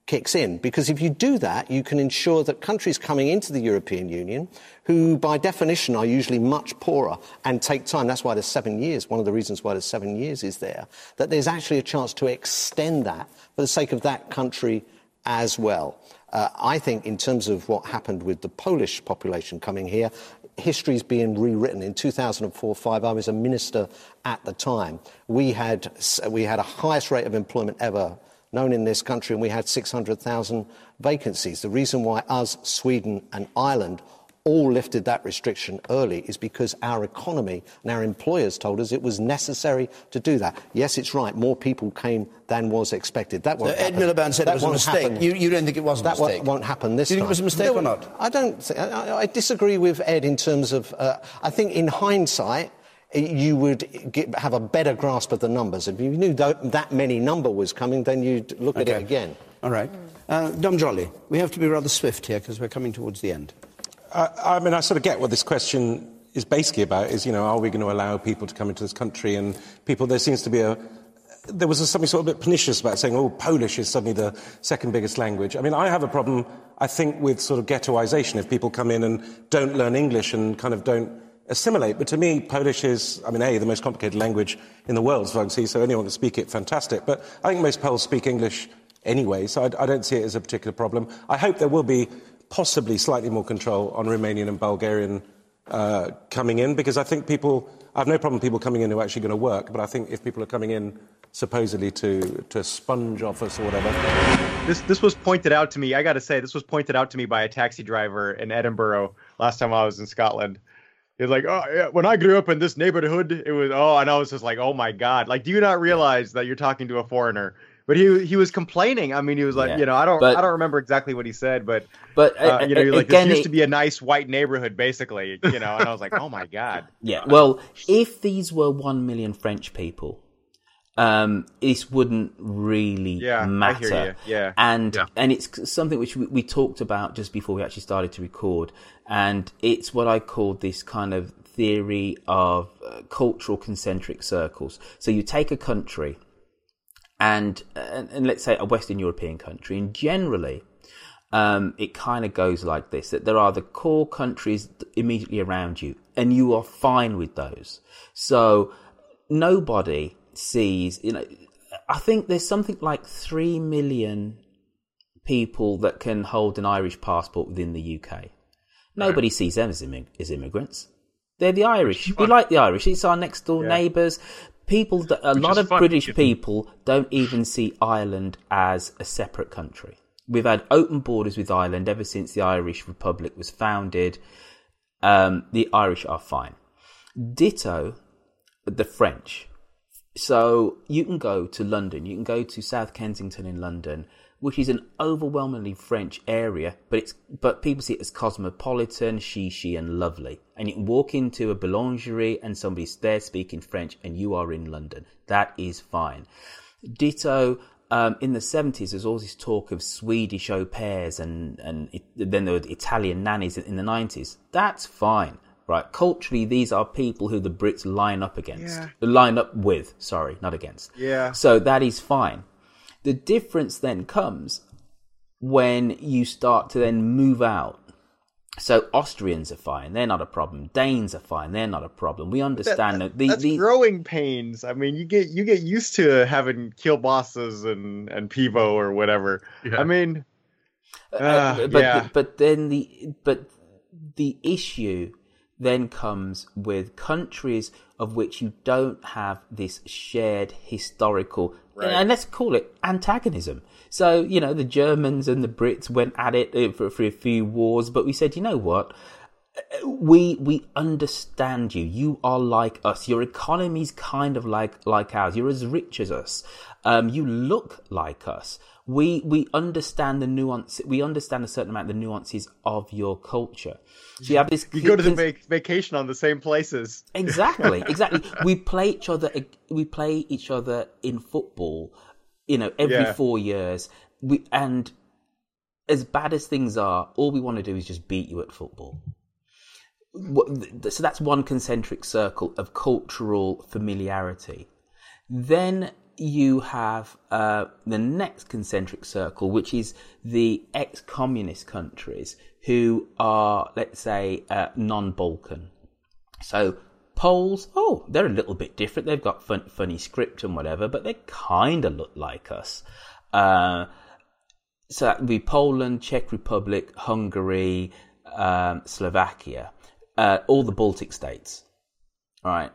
kicks in. Because if you do that, you can ensure that countries coming into the European Union, who by definition are usually much poorer and take time, that's why there's seven years, one of the reasons why there's seven years is there, that there's actually a chance to extend that for the sake of that country as well. Uh, I think, in terms of what happened with the Polish population coming here, history is being rewritten. In 2004 5, I was a minister at the time. We had, we had a highest rate of employment ever known in this country, and we had 600,000 vacancies. The reason why us, Sweden, and Ireland all lifted that restriction early is because our economy and our employers told us it was necessary to do that. Yes, it's right. More people came than was expected. That won't So Ed. Miliband said that it was a mistake. You, you don't think it was a that mistake? won't, won't happen this Do you think time. it was a mistake No, or not? I don't. Think, I, I disagree with Ed in terms of. Uh, I think in hindsight. You would get, have a better grasp of the numbers. If you knew that, that many number was coming, then you'd look at it again. All right. Uh, Dom Jolly, we have to be rather swift here because we're coming towards the end. I, I mean, I sort of get what this question is basically about. Is you know, are we going to allow people to come into this country? And people, there seems to be a there was a, something sort of a bit pernicious about saying, oh, Polish is suddenly the second biggest language. I mean, I have a problem, I think, with sort of ghettoization. If people come in and don't learn English and kind of don't assimilate. But to me, Polish is, I mean, A, the most complicated language in the world, so anyone can speak it, fantastic. But I think most Poles speak English anyway, so I, I don't see it as a particular problem. I hope there will be possibly slightly more control on Romanian and Bulgarian uh, coming in, because I think people, I have no problem people coming in who are actually going to work, but I think if people are coming in supposedly to, to sponge off us or whatever, This this was pointed out to me. I got to say, this was pointed out to me by a taxi driver in Edinburgh last time I was in Scotland. He's like, oh, yeah, when I grew up in this neighborhood, it was oh, and I was just like, oh my god, like, do you not realize that you're talking to a foreigner? But he he was complaining. I mean, he was like, Yeah. you know, I don't But- I don't remember exactly what he said, but But, uh, you know, like again, this used it- to be a nice white neighborhood, basically, you know, and I was like, oh my god. Yeah. Well, if these were one million French people, um, this wouldn't really Yeah, I matter. hear you. Yeah. And Yeah. and it's something which we, we talked about just before we actually started to record, and it's what I call this kind of theory of uh, cultural concentric circles. So you take a country, and, and and let's say a Western European country, and generally. Um, it kind of goes like this that there are the core countries immediately around you, and you are fine with those. So nobody sees, you know, I think there's something like 3 million people that can hold an Irish passport within the UK. Nobody sees them as, immig- as immigrants. They're the Irish. We like the Irish. It's our next door Yeah. neighbours. People, that, a Which lot of British people don't even see Ireland as a separate country. We've had open borders with Ireland ever since the Irish Republic was founded. Um, the Irish are fine. Ditto the French. So you can go to London, you can go to South Kensington in London, which is an overwhelmingly French area, but it's but people see it as cosmopolitan, chic and lovely. And you can walk into a boulangerie and somebody's there speaking French and you are in London. That is fine. Ditto um, in the 70s, there's all this talk of Swedish au pairs and, and it, then there were Italian nannies in the 90s. That's fine, right? Culturally, these are people who the Brits line up against. Yeah. Line up with, sorry, not against. Yeah. So that is fine. The difference then comes when you start to then move out. So Austrians are fine; they're not a problem. Danes are fine; they're not a problem. We understand that, the, That's the, growing pains. I mean, you get you get used to having kielbasa's and and pivo or whatever. I mean, Uh, uh, but yeah. but then the but the issue then comes with countries of which you don't have this shared historical Right. and let's call it antagonism. So you know the Germans and the Brits went at it uh, for, for a few wars, but we said, you know what? we we understand you. You are like us. Your economy's kind of like like ours. You're as rich as us. Um, you look like us. We we understand the nuance. We understand a certain amount of the nuances of your culture. So you have this. you go to the vac- vacation on the same places. Exactly, exactly. we play each other. We play each other in football. You know, every Yeah. four years. We and as bad as things are, all we want to do is just beat you at football. So that's one concentric circle of cultural familiarity. Then you have uh, the next concentric circle, which is the ex-communist countries who are, let's say, uh, non-Balkan. So Poles, oh, they're a little bit different. They've got fun, funny script and whatever, but they kind of look like us. Uh, so that would be Poland, Czech Republic, Hungary, um, Slovakia, uh, all the Baltic states. All right.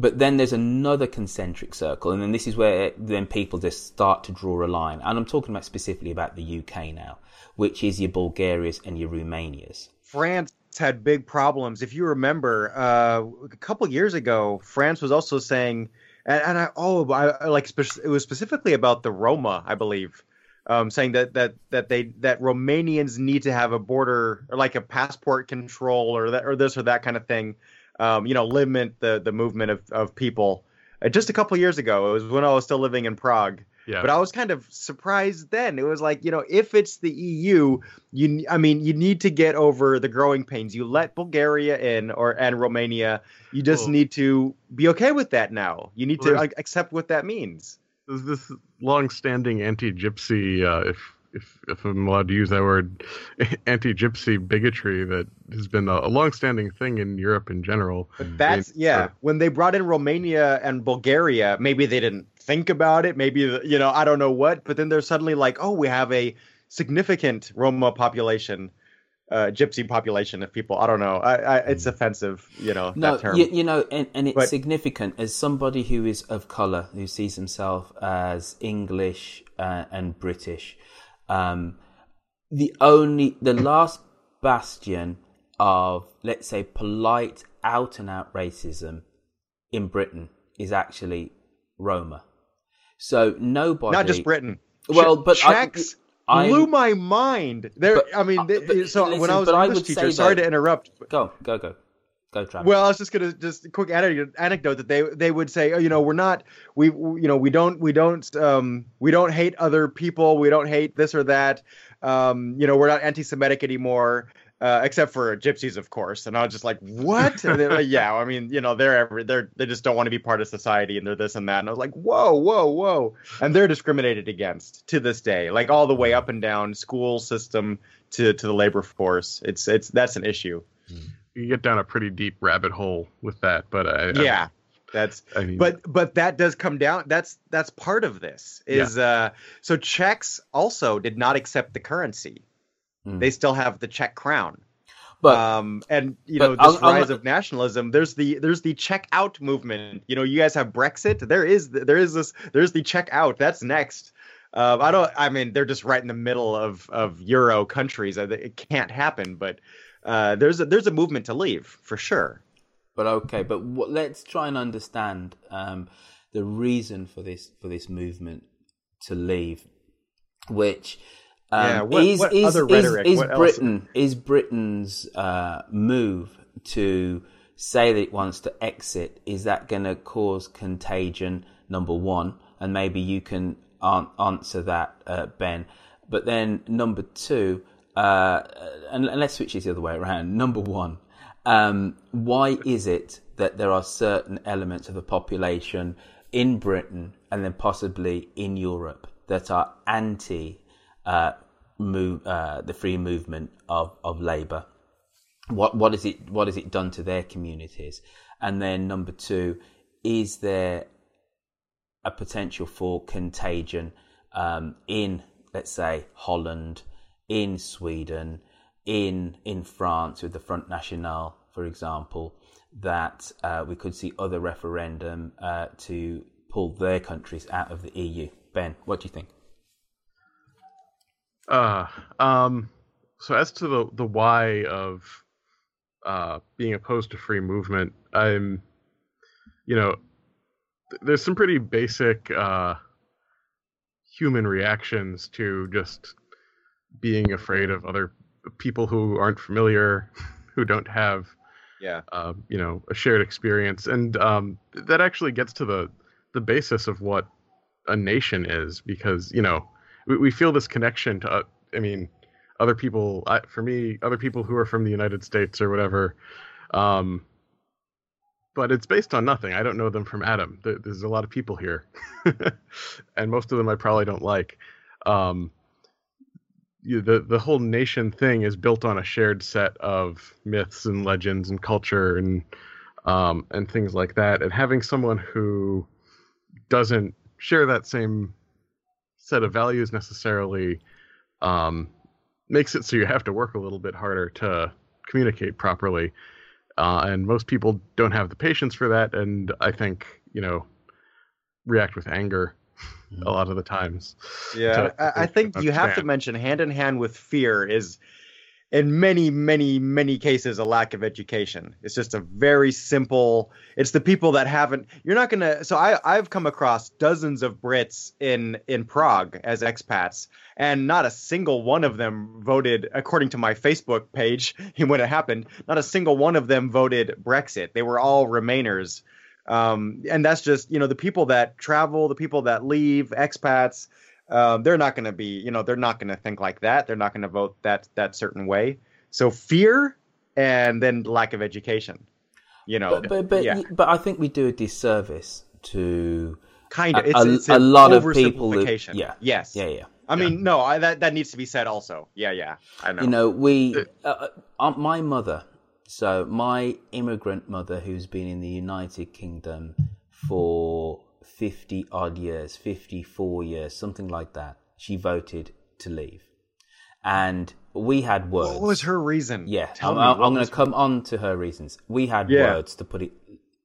But then there's another concentric circle, and then this is where then people just start to draw a line. And I'm talking about specifically about the UK now, which is your Bulgarias and your Romanias. France had big problems. If you remember, uh, a couple years ago, France was also saying, and, and I oh, I, like it was specifically about the Roma, I believe, um, saying that that that they that Romanians need to have a border or like a passport control or that or this or that kind of thing, um, you know, limit the the movement of of people. Uh, just a couple years ago, it was when I was still living in Prague. Yeah. But I was kind of surprised then. It was like, you know, if it's the EU, you I mean, you need to get over the growing pains. You let Bulgaria in or and Romania. You just Well- need to be okay with that now. You need Well, to like, accept what that means. There's this long-standing anti-gypsy, uh, if if if I'm allowed to use that word, anti-gypsy bigotry that has been a, a long-standing thing in Europe in general. But that's yeah. When they brought in Romania and Bulgaria, maybe they didn't think about it. Maybe you know I don't know what. But then they're suddenly like, oh, we have a significant Roma population, uh, Gypsy population of people. I don't know. I, I it's offensive. You know No, that term. you, you know, and, and it's But- significant as somebody who is of color, who sees himself as English uh, and British. Um, the only, the last bastion of, let's say, polite, out and out racism in Britain is actually Roma. So nobody, Not just Britain. Well, but I- Czechs I'm- blew my mind. There, I mean, th- so when I was but an English teacher, sorry that- to interrupt. but- Go, go, go, go, Travis. Well, I was just gonna just a quick anecdote, anecdote that they they would say, oh, you know, we're not we we- you know we don't we don't um we don't hate other people, we don't hate this or that, um you know we're not anti-Semitic anymore. Uh, except for gypsies, of course, and I was just like, "What?" And they're like, yeah, I mean, you know, they're every, they're they just don't want to be part of society, and they're this and that. And I was like, "Whoa, whoa, whoa!" And they're discriminated against to this day, like all the way up and down school system to to the labor force. It's it's that's an issue. You get down a pretty deep rabbit hole with that, but I, I- yeah that's I mean- but but that does come down that's that's part of this is uh so czechs also did not accept the currency they still have the czech crown But- um and you but know I'll- this I'll- rise of nationalism there's the there's the check out movement you know you guys have brexit there is there is this there's the check out that's next um, I don't. I mean, they're just right in the middle of of Euro countries. It can't happen, but uh, there's a there's a movement to leave for sure. But okay, but what, let's try and understand um, the reason for this for this movement to leave, which um, Yeah, what- is what is is, is? Britain is Britain's uh, move to say that it wants to exit. Is that going to cause contagion? Number one, and maybe you can an- answer that, uh, Ben. But then number two, uh, and, and let's switch it the other way around. Number one, um, why is it that there are certain elements of the population in Britain and then possibly in Europe that are anti uh, move, uh, the free movement of, of labour? What what is it what has it done to their communities? And then number two, is there a potential for contagion um, in, let's say, Holland, in Sweden, in in France with the Front National, for example, that uh, we could see other referendum uh, to pull their countries out of the EU. Ben, what do you think? Uh, um, so as to the the why of uh, being opposed to free movement, I'm, you know, th- there's some pretty basic uh, human reactions to just being afraid of other people who aren't familiar, who don't have Yeah. uh, you know a shared experience. And um, that actually gets to the the basis of what a nation is because you know we, we feel this connection to uh, i mean other people I, for me other people who are from the united states or whatever um, but it's based on nothing. I don't know them from adam. There- there's a lot of people here and most of them i probably don't like. Um, the the whole nation thing is built on a shared set of myths and legends and culture and um, and things like that. And having someone who doesn't share that same set of values necessarily um, makes it so you have to work a little bit harder to communicate properly. Uh, and most people don't have the patience for that, and I think you know react with anger a lot of the times. Yeah, to- I, I think you have to mention hand in hand with fear is in many, many, many cases, a lack of education. It's just a very simple. It's the people that haven't. You're not gonna. So I, I've come across dozens of Brits in in Prague as expats, and not a single one of them voted, according to my Facebook page, when it happened. Not a single one of them voted Brexit. They were all Remainers. Um, and that's just you know the people that travel, the people that leave, expats um, they're not going to be, you know, they're not going to think like that. They're not going to vote that that certain way. So fear and then lack of education. You know, but but but, yeah. but I think we do a disservice to kind of a, it's, a, it's a lot of people. Yeah, Yes. yeah, yeah. I mean, no, I, that that needs to be said also. Yeah, yeah. I know. You know, we, uh, uh, my mother, so my immigrant mother, who's been in the United Kingdom for 50 odd years, 54 years, something like that, she voted to leave. And we had words. What was her reason? Yeah, Tell I'm, I'm going to come on to her reasons. We had Yeah. words, to put it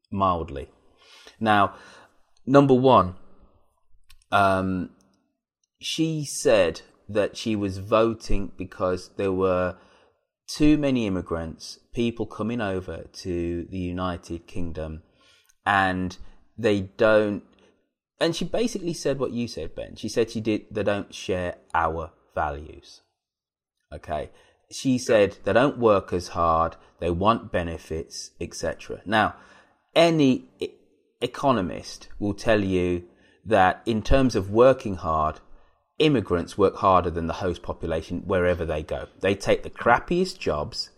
mildly. Now, number one, um, she said that she was voting because there were too many immigrants, people coming over to the United Kingdom, and they don't. And she basically said what you said, Ben. She said she did. They don't share our values. Okay. She said they don't work as hard. They want benefits, etc. Now, any economist will tell you that in terms of working hard, immigrants work harder than the host population wherever they go. They take the crappiest jobs.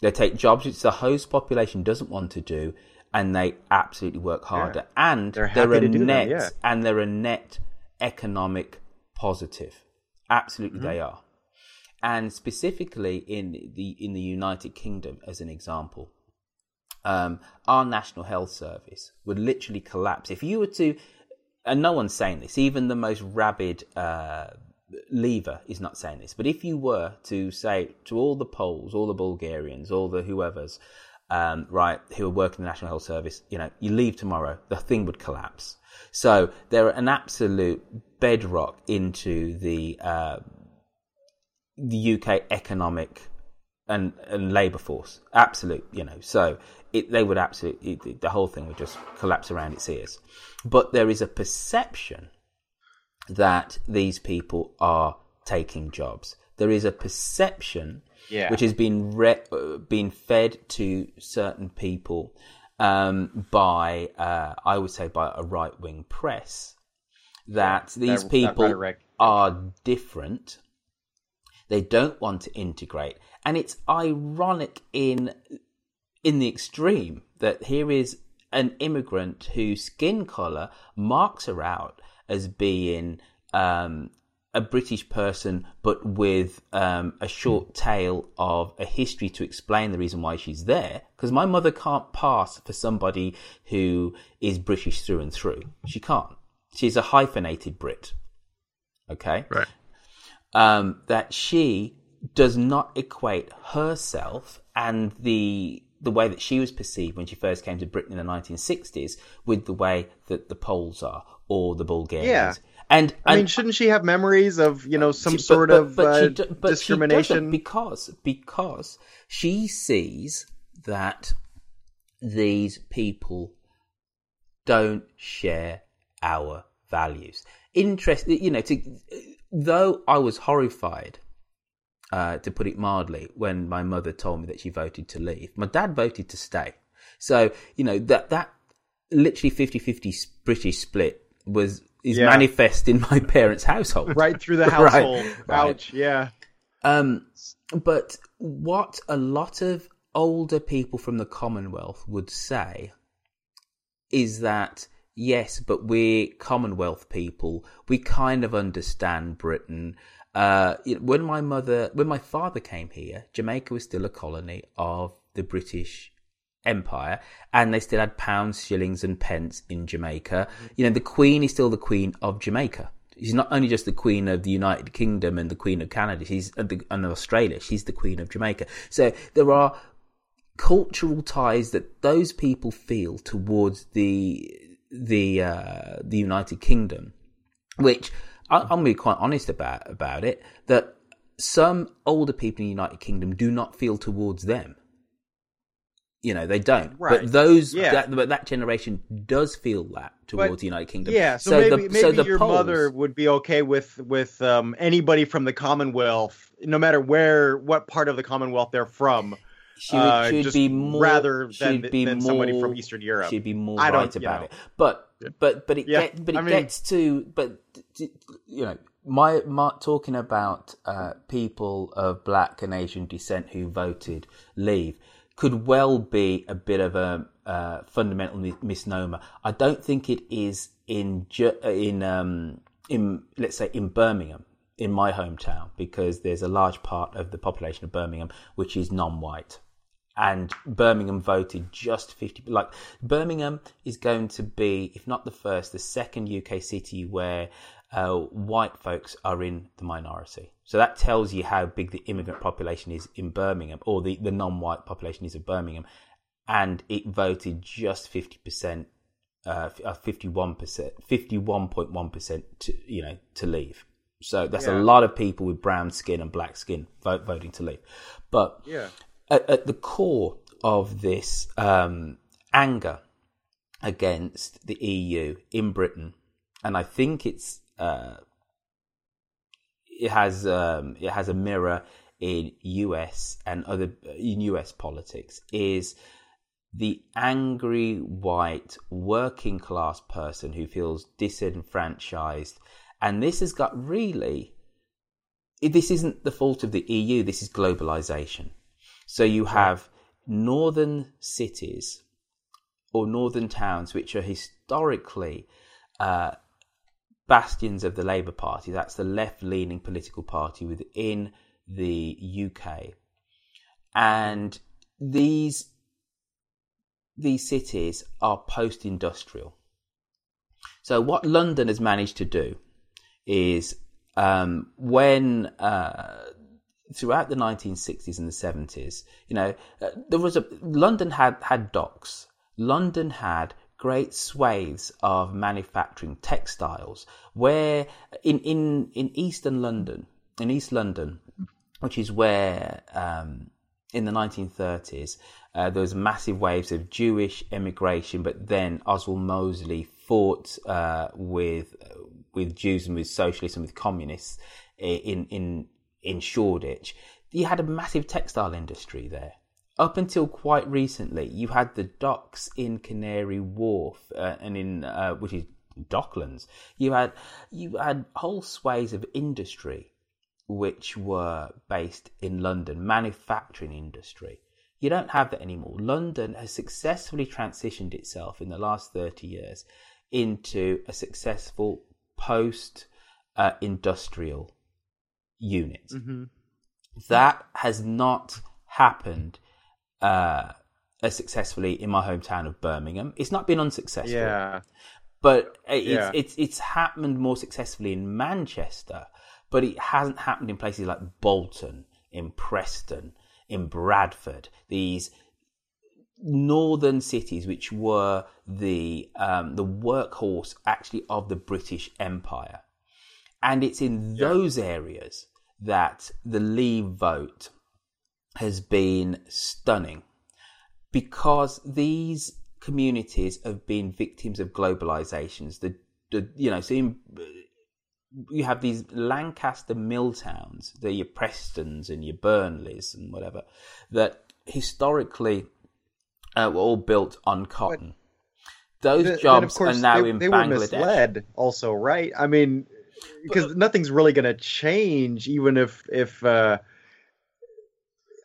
They take jobs which the host population doesn't want to do, and they absolutely work harder. And They're they're, a do them, net, yeah. and they're a net economic positive. Absolutely, Mm-hmm. they are. And specifically in the in the United Kingdom, as an example, um, our national health service would literally collapse if you were to. And no one's saying this. Even the most rabid uh, leaver is not saying this. But if you were to say to all the Poles, all the Bulgarians, all the whoever's, um, right, who are working in the National Health Service, you know, you leave tomorrow, the thing would collapse. So they're an absolute bedrock into the uh, the UK economic and and labour force. Absolute, you know. So it, they would absolutely it, the whole thing would just collapse around its ears. But there is a perception that these people are taking jobs. There is a perception Yeah. which has been re- uh, been fed to certain people um, by, uh, I would say, by a right wing press that these that people rhetoric. are different. They don't want to integrate, and it's ironic in in the extreme that here is an immigrant whose skin color marks her out as being um, a British person, but with um, a short tale of a history to explain the reason why she's there. Because my mother can't pass for somebody who is British through and through. She can't. She's a hyphenated Brit. Okay? Right. um, that she does not equate herself and the the way that she was perceived when she first came to Britain in the 1960s with the way that the Poles are or the Bulgarians. Yeah. And, I mean, shouldn't she have memories of you know some But- sort but- of but uh, she but she discrimination? because because she sees that these people don't share our values. Interest, you know, to, though I was horrified, uh, to put it mildly, when my mother told me that she voted to leave. My dad voted to stay. So, you know, that, that literally 50-50 British split was, is Yeah. manifest in my parents' household. right through the household. right. Ouch. Yeah. Um, but what a lot of older people from the Commonwealth would say is that yes, but we're Commonwealth people. We kind of understand Britain. Uh, when my mother, when my father came here, Jamaica was still a colony of the British Empire, and they still had pounds, shillings, and pence in Jamaica. You know, the Queen is still the Queen of Jamaica. She's not only just the Queen of the United Kingdom and the Queen of Canada. She's and, Australia. She's the Queen of Jamaica. So there are cultural ties that those people feel towards the the uh, the United Kingdom, which I'm going to be quite honest about about it. That some older people in the United Kingdom do not feel towards them. You know, they don't. Right. But those, Yeah. that, but that generation does feel that towards But- the United Kingdom. Yeah, so, maybe, the, maybe so the your Poles- mother would be okay with with um, anybody from the Commonwealth, no matter where, what part of the Commonwealth they're from. she would, uh, she would just be more rather than, she'd be than more, somebody from Eastern Europe. She'd be more I don't, right about know. it. But but but it Yeah, but it I mean- gets to but you know my, my talking about uh, people of black and Asian descent who voted Leave could well be a bit of a uh, fundamental mi- misnomer. I don't think it is in in um, in let's say in Birmingham in my hometown because there's a large part of the population of Birmingham which is non-white and Birmingham voted just 50 like Birmingham is going to be if not the first the second UK city where uh, white folks are in the minority so that tells you how big the immigrant population is in Birmingham or the, the non-white population is of Birmingham and it voted just 50% uh, 51% 51.1% to you know to leave so that's Yeah. a lot of people with brown skin and black skin vote, voting to leave but Yeah. at, at the core of this um, anger against the EU in Britain, and I think it's uh, it has um, it has a mirror in US and other in US politics is the angry white working class person who feels disenfranchised, and this has got really. This isn't the fault of the EU. This is globalization. So you have northern cities or northern towns which are historically uh, bastions of the Labour Party. That's the left-leaning political party within the UK, and these these cities are post-industrial. So what London has managed to do is um, when uh, throughout the 1960s and the 70s, you know, uh, there was a London had had docks. London had great swathes of manufacturing textiles where in in in eastern London, in East London, which is where um, in the 1930s uh, there was massive waves of Jewish immigration, but then Oswald Mosley fought uh, with with Jews and with socialists and with communists in in in Shoreditch. You had a massive textile industry there. Up until quite recently, you had the docks in Canary Wharf uh, and in uh, which is Docklands. You had you had whole swathes of industry which were based in London, manufacturing industry. You don't have that anymore. London has successfully transitioned itself in the last 30 years into a successful post uh, industrial unit. Mhm. That has not happened uh, as successfully in my hometown of Birmingham. It's not been unsuccessful. Yeah. But it's, Yeah. it's it's happened more successfully in Manchester, but it hasn't happened in places like Bolton, in Preston, in Bradford. These northern cities, which were the um, the workhorse actually of the British Empire, and it's in those areas that the Leave vote has been stunning because these communities have been victims of globalizations. The, the you know, so in, you have these Lancashire mill towns, they're your Prestons and your Burnleys and whatever, that historically uh, were all built on cotton. Those Th- jobs are now they, in they were Bangladesh. misled also right i mean because nothing's really going to change even if if uh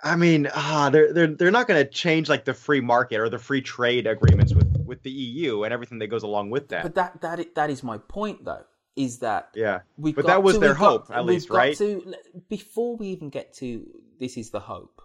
i mean ah they're they're, they're not going to change like the free market or the free trade agreements with with the eu and everything that goes along with that. But that that that is my point, though, is that yeah. we've but got that was to- their we've got- hope at we've least got right? to- before we even get to this is the hope.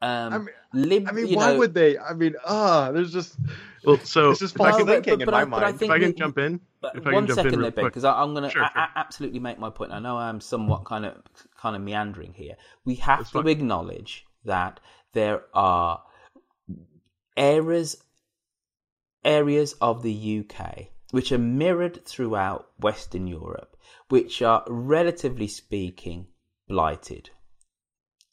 Um, I mean, lib, I mean you why know- would they? I mean ah there's just Well, so it's just if false thinking but in I- my but I mind. think if I can we- jump in, But one second there, Ben, because I'm going to Sure, sure. absolutely make my point. I know I'm somewhat kind of kind of meandering here. We have to acknowledge that there are areas areas of the UK which are mirrored throughout Western Europe, which are relatively speaking blighted.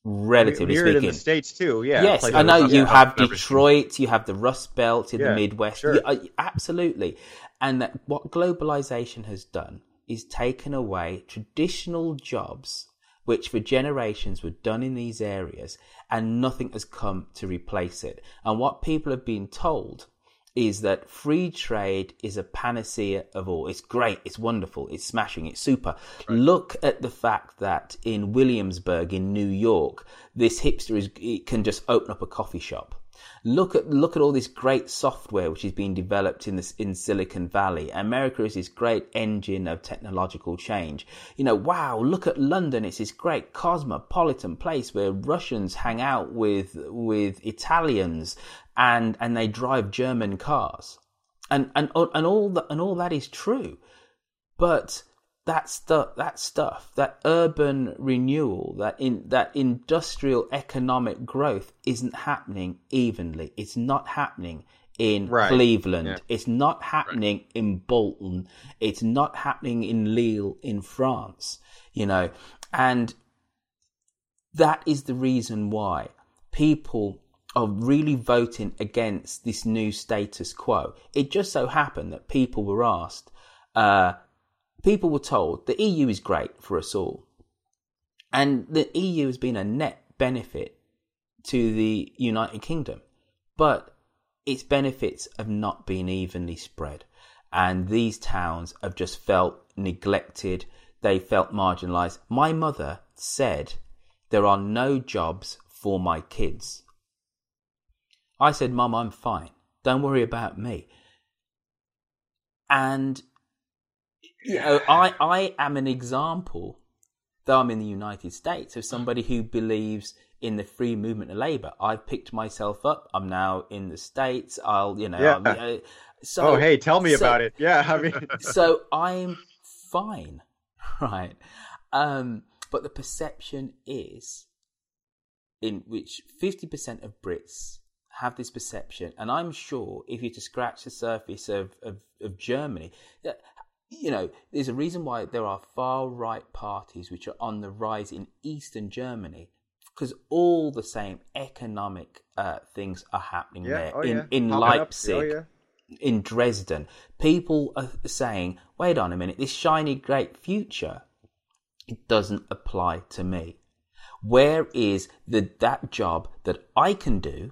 Relatively Mirrored speaking, in the states too. Yeah. yes, I know you that. have Detroit, you have the Rust Belt in Yeah, the Midwest. sure. You- uh, absolutely. And that what globalization has done is taken away traditional jobs which for generations were done in these areas and nothing has come to replace it. And what people have been told is that free trade is a panacea of all. It's great, it's wonderful, it's smashing, it's super. Look at the fact that in Williamsburg in New York, this hipster is can just open up a coffee shop. Look at look at all this great software which is being developed in this in Silicon Valley. America is this great engine of technological change. You know, wow, look at London. It's this great cosmopolitan place where Russians hang out with with Italians and and they drive German cars. And and and all that and all that is true. But that stuff, that stuff, that urban renewal, that in that industrial economic growth isn't happening evenly. It's not happening in Right. Cleveland. Yeah. It's not happening in Bolton. It's not happening in Lille in France. You know, and that is the reason why people are really voting against this new status quo. It just so happened that people were asked, uh, people were told the EU is great for us all. And the EU has been a net benefit to the United Kingdom. But its benefits have not been evenly spread. And these towns have just felt neglected. They felt marginalized. My mother said, There are no jobs for my kids. I said, Mum, I'm fine. Don't worry about me. And you know, I, I am an example, though I'm in the United States, of somebody who believes in the free movement of labor. I've picked myself up. I'm now in the States. I'll, you know, Yeah. I'll, uh, so, oh, hey, tell me so- about it. Yeah, I mean, so I'm fine, right? Um, but the perception is in which 50% of Brits have this perception, and I'm sure if you to scratch the surface of, of, of Germany, that you know, there's a reason why there are far right parties which are on the rise in Eastern Germany because all the same economic uh, things are happening Yeah, there oh, in yeah. in Popping up. Oh, Leipzig yeah. in Dresden, people are saying, wait on a minute, this shiny great future, it doesn't apply to me. Where is the that job that I can do,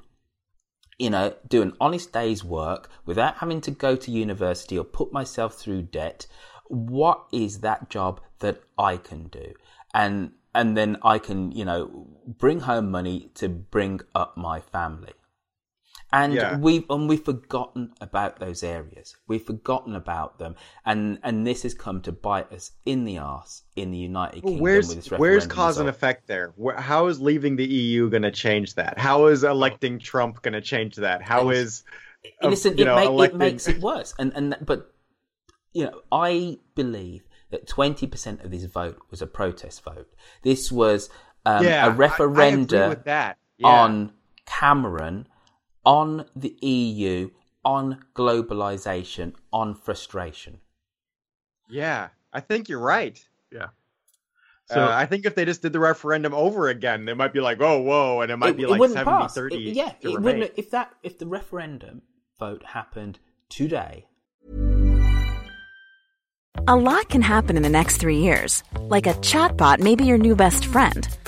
you know, do an honest day's work without having to go to university or put myself through debt? What is that job that I can do? And and then I can, you know, bring home money to bring up my family. And Yeah. we've and we've forgotten about those areas. We've forgotten about them, and and this has come to bite us in the ass in the United Well, Kingdom where's with this where's referendum cause and effect there? Where, how is leaving the EU going to change that? How is electing Trump going to change that? How is uh, Listen, it, know, ma- it makes it worse. And and but you know, I believe that twenty percent of this vote was a protest vote. This was um, Yeah, I- I a with that. Yeah. on Cameron, on the EU, on globalization, on frustration. Yeah, I think you're right. Yeah. So So- I think if they just did the referendum over again, they might be like, "Oh, whoa," and it might it, be like wouldn't 70 pass. 30 It- yeah, it remain. wouldn't. If that, if the referendum vote happened today, A lot can happen in the next three years. Like a chatbot may be your new best friend.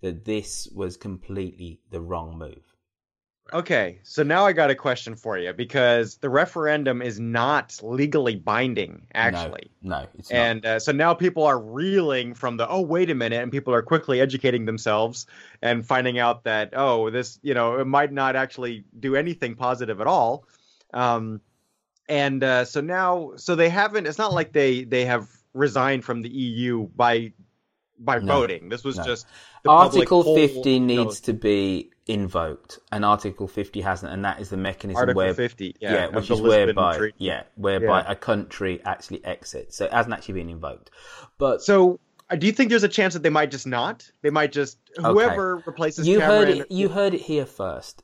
that this was completely the wrong move. Okay, so now I got a question for you because the referendum is not legally binding, actually. No, no it's not. And uh, so now people are reeling from the, oh, wait a minute, and people are quickly educating themselves and finding out that, oh, this, you know, it might not actually do anything positive at all. Um, and uh, so now, so they haven't, it's not like they, they have resigned from the EU by by No, voting. This was no. just Article poll, 50 you know, needs to be invoked, and Article 50 hasn't, and that is the mechanism Article where 50, yeah, of which is whereby Treaty. yeah, whereby Yeah. a country actually exits. So it hasn't actually been invoked. But so, uh, do you think there's a chance that they might just not? They might just whoever Okay. replaces you Cameron. heard it. You heard it here first.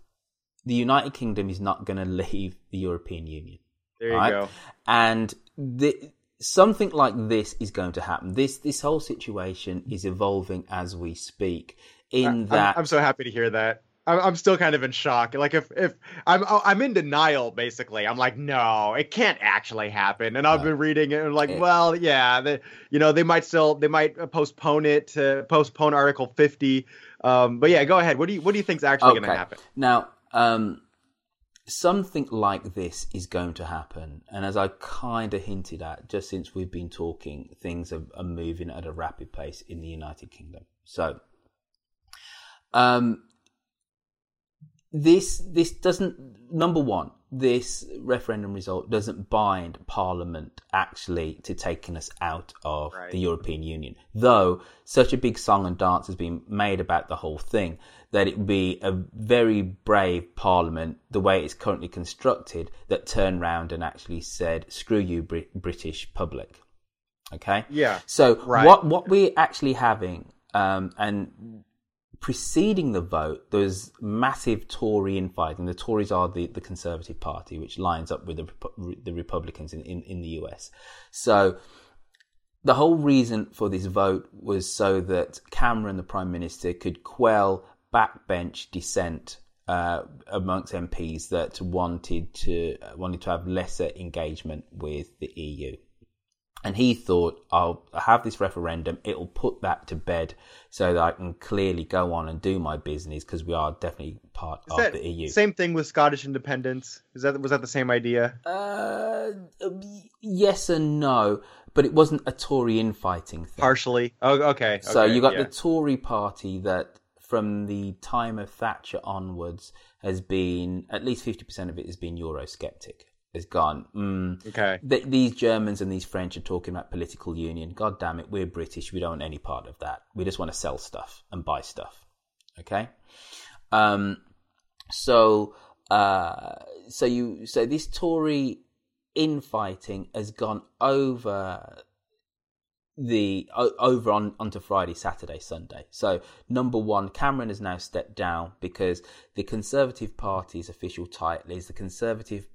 The United Kingdom is not going to leave the European Union. There you right? go. And the, something like this is going to happen. This this whole situation is evolving as we speak. In I'm- that, I'm, so happy to hear that. I'm, I'm still kind of in shock. Like if if I'm I'm in denial basically. I'm like, no, it can't actually happen. And I've been reading it and like, well, yeah, the, you know, they might still they might postpone it to postpone Article 50. Um, but yeah, go ahead. What do you what do you think's actually going to happen? Now, um, something like this is going to happen, and as I kind of hinted at, just since we've been talking, things are, are moving at a rapid pace in the United Kingdom. So, um, this this doesn't number one this referendum result doesn't bind parliament actually to taking us out of the european union. Though such a big song and dance has been made about the whole thing that it would be a very brave parliament the way it's currently constructed that turned round and actually said screw you Brit- british public okay Yeah. so Right. what what we're actually having, um, and preceding the vote, there was massive Tory infighting. The Tories are the, the Conservative Party, which lines up with the the Republicans in, in, in the US. So the whole reason for this vote was so that Cameron, the Prime Minister, could quell backbench dissent uh, amongst MPs that wanted to wanted to have lesser engagement with the EU. And he thought, I'll have this referendum, it'll put that to bed so that I can clearly go on and do my business because we are definitely part Is of the EU. same thing with Scottish independence? Is that was that the same idea? Uh, yes and no, but it wasn't a Tory infighting thing. Partially. Oh, okay. So okay, you got yeah. the Tory party that from the time of Thatcher onwards has been, at least 50% of it has been Eurosceptic. Has gone, mm, Okay. th- these Germans and these French are talking about political union. God damn it, we're British. We don't want any part of that. We just want to sell stuff and buy stuff. Okay? Um, so, uh, so you, so this Tory infighting has gone over the over on onto Friday, Saturday, Sunday. So number one, Cameron has now stepped down because the Conservative Party's official title is the Conservative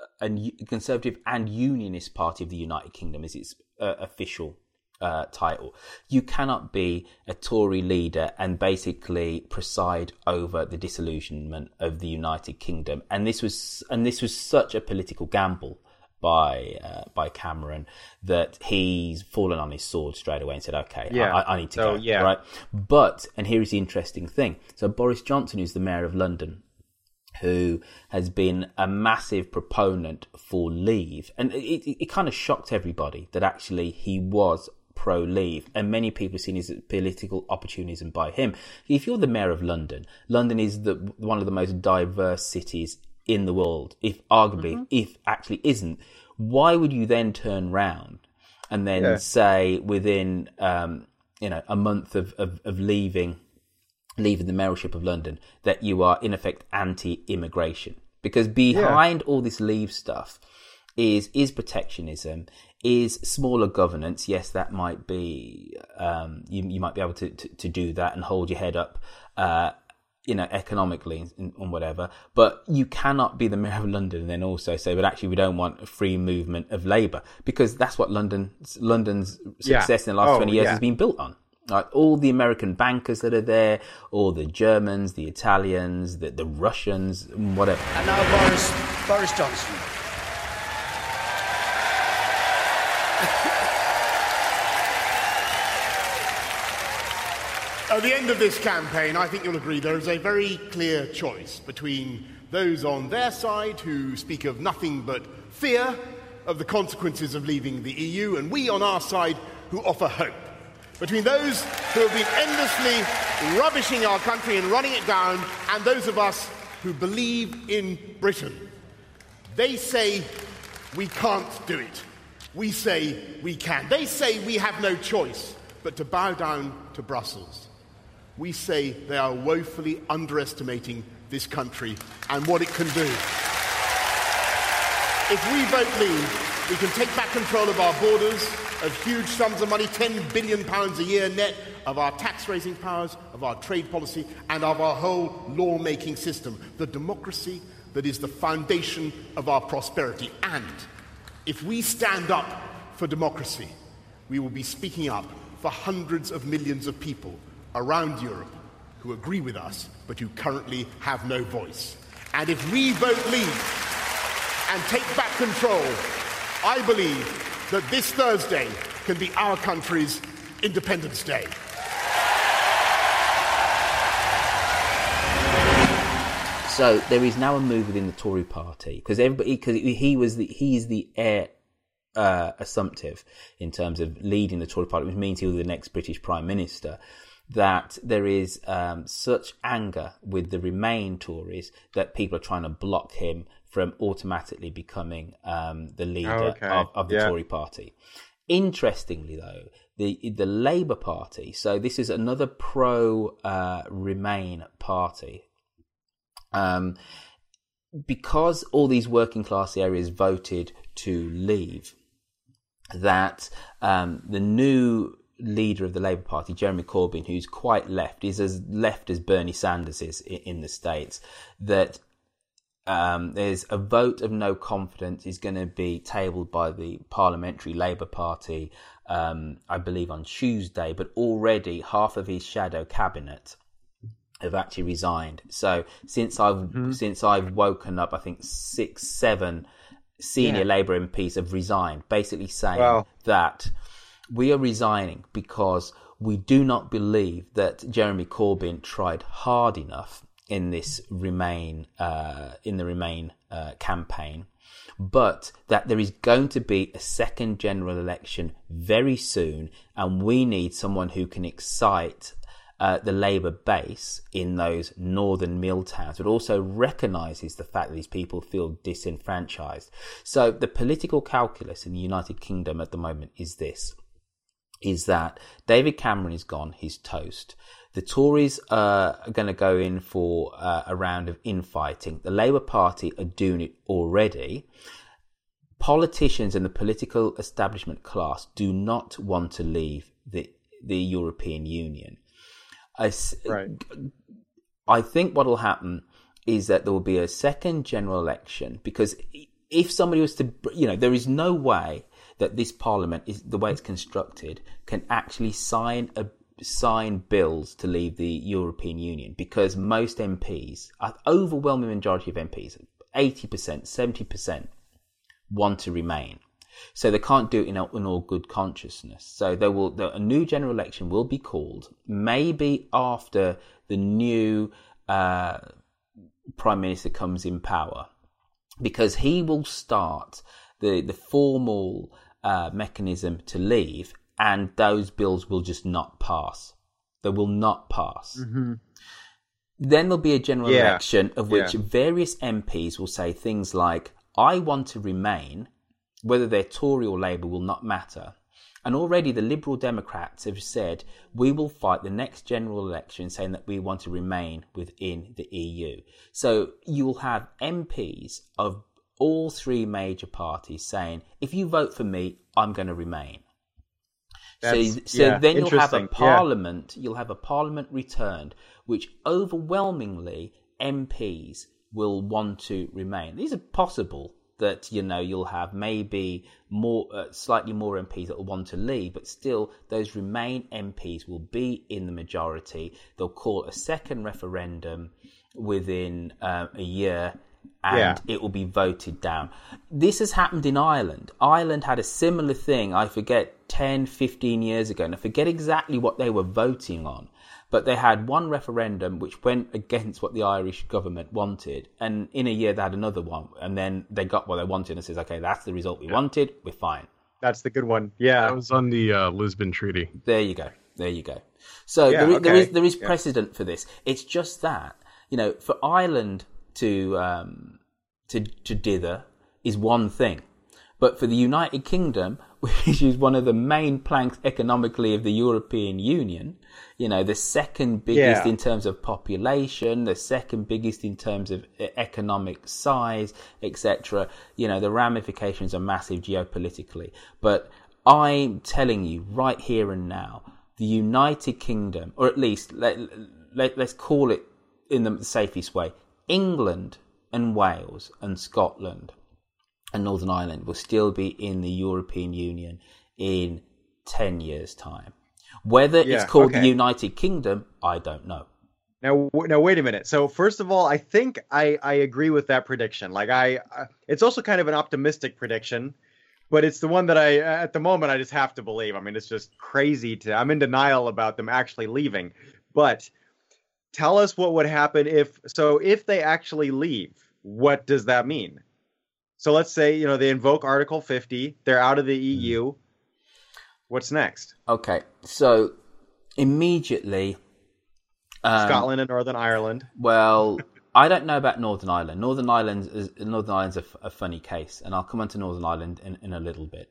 uh, and Conservative and Unionist Party of the United Kingdom is its uh, official uh, title. You cannot be a Tory leader and basically preside over the disillusionment of the United Kingdom. And this was and this was such a political gamble by uh, by Cameron that he's fallen on his sword straight away and said, "Okay, Yeah. I, I need to So, go." yeah. Right, but and here is the interesting thing: so Boris Johnson, who's the mayor of London, who has been a massive proponent for leave, and it, it, it kind of shocked everybody that actually he was pro leave, and many people have seen his political opportunism by him. If you're the mayor of London, London is the one of the most diverse cities in the world, if arguably, if actually isn't. Why would you then turn round and then Yeah. say within um, you know a month of, of, of leaving leaving the mayorship of London that you are in effect anti-immigration because behind all this leave stuff is is protectionism, is smaller governance. Yes, that might be um, you, you might be able to, to, to do that and hold your head up. Uh, you know, economically and, and, whatever, but you cannot be the mayor of London and then also say, but actually we don't want a free movement of labour because that's what London, London's success Yeah. in the last Oh, 20 years yeah. has been built on. Like all the American bankers that are there, all the Germans, the Italians, the, the Russians, whatever. And now Boris, Boris Johnson. At the end of this campaign, I think you'll agree there is a very clear choice between those on their side who speak of nothing but fear of the consequences of leaving the EU, and we on our side who offer hope. Between those who have been endlessly rubbishing our country and running it down, and those of us who believe in Britain. They say we can't do it. We say we can. They say we have no choice but to bow down to Brussels. We say they are woefully underestimating this country and what it can do. If we vote leave, we can take back control of our borders, of huge sums of money, £10 billion a year net, of our tax raising powers, of our trade policy, and of our whole law making system, the democracy that is the foundation of our prosperity. And if we stand up for democracy, we will be speaking up for hundreds of millions of people around Europe who agree with us but who currently have no voice. And if we vote leave and take back control, I believe that this Thursday can be our country's Independence Day. So there is now a move within the Tory party because everybody because he was the he is the heir uh, assumptive in terms of leading the Tory party, which means he was the next British prime minister. That there is um, such anger with the Remain Tories that people are trying to block him from automatically becoming um, the leader Oh, okay. of, of the Yeah. Tory party. Interestingly, though, the the Labour Party. So this is another pro uh, Remain party. Um, because all these working class areas voted to leave, that um, the new leader of the Labour Party, Jeremy Corbyn, who's quite left, is as left as Bernie Sanders is in, in the States, that um, there's a vote of no confidence is going to be tabled by the Parliamentary Labour Party, um, I believe, on Tuesday, but already half of his shadow cabinet have actually resigned. So since I've since I've woken up, I think six, seven senior Yeah. Labour MPs have resigned, basically saying Wow. that we are resigning because we do not believe that Jeremy Corbyn tried hard enough in this Remain uh, in the Remain uh, campaign, but that there is going to be a second general election very soon, and we need someone who can excite uh, the Labour base in those northern mill towns, but also recognises the fact that these people feel disenfranchised. So the political calculus in the United Kingdom at the moment is this is that David Cameron is gone, he's toast. The Tories are going to go in for uh, a round of infighting. The Labour Party are doing it already. Politicians and the political establishment class do not want to leave the the European Union. I I think what will happen is that there will be a second general election because if somebody was to, you know, there is no way that this parliament is the way it's constructed can actually sign a sign bills to leave the European Union because most MPs, an overwhelming majority of MPs, 80%, 70% want to remain. So they can't do it in, all- in all good consciousness. So there will a new general election will be called maybe after the new uh, prime minister comes in power, because he will start the the formal uh, mechanism to leave, and those bills will just not pass. They will not pass. Then there'll be a general Yeah. election of which Yeah. various MPs will say things like, I want to remain, whether they're Tory or Labour will not matter. And already the Liberal Democrats have said, we will fight the next general election saying that we want to remain within the EU. So you will have MPs of all three major parties saying, if you vote for me, I'm going to remain. So, That's- so yeah, then you'll have a interesting, yeah. parliament. You'll have a parliament returned, which overwhelmingly MPs will want to remain. These are possible that you know you'll have maybe more, uh, slightly more MPs that will want to leave, but still those remain MPs will be in the majority. They'll call a second referendum within uh, a year and Yeah. it will be voted down. This has happened in Ireland. Ireland had a similar thing, I forget, 10, 15 years ago, and I forget exactly what they were voting on. But they had one referendum which went against what the Irish government wanted, and in a year they had another one, and then they got what they wanted and says, okay, that's the result we wanted, we're fine. That's the good one. Yeah. That was on the uh, Lisbon Treaty. There you go. There you go. So Yeah, there, is, there okay. is there is Yeah. precedent for this. It's just that you know, for Ireland to um, to to dither is one thing, but for the United Kingdom, which is one of the main planks economically of the European Union, you know, the second biggest Yeah. in terms of population, the second biggest in terms of e- economic size, etc. You know, the ramifications are massive geopolitically. But I'm telling you right here and now, the United Kingdom, or at least let, let, let's call it in the safest way, England and Wales and Scotland and Northern Ireland will still be in the European Union in 10 years' time. Whether Yeah, it's called okay. the United Kingdom, I don't know. Now, w- now, wait a minute. So, first of all, I think I, I agree with that prediction. Like, I, uh, it's also kind of an optimistic prediction, but it's the one that I, at the moment, I just have to believe. I mean, it's just crazy to. I'm in denial about them actually leaving. But tell us what would happen if. So, if they actually leave, what does that mean? So, let's say you know they invoke Article 50. They're out of the EU. What's next? Okay, so immediately. um, Scotland and Northern Ireland. Well, I don't know about Northern Ireland. Northern Ireland is Northern Ireland's a, f- a funny case, and I'll come on to Northern Ireland in, in a little bit.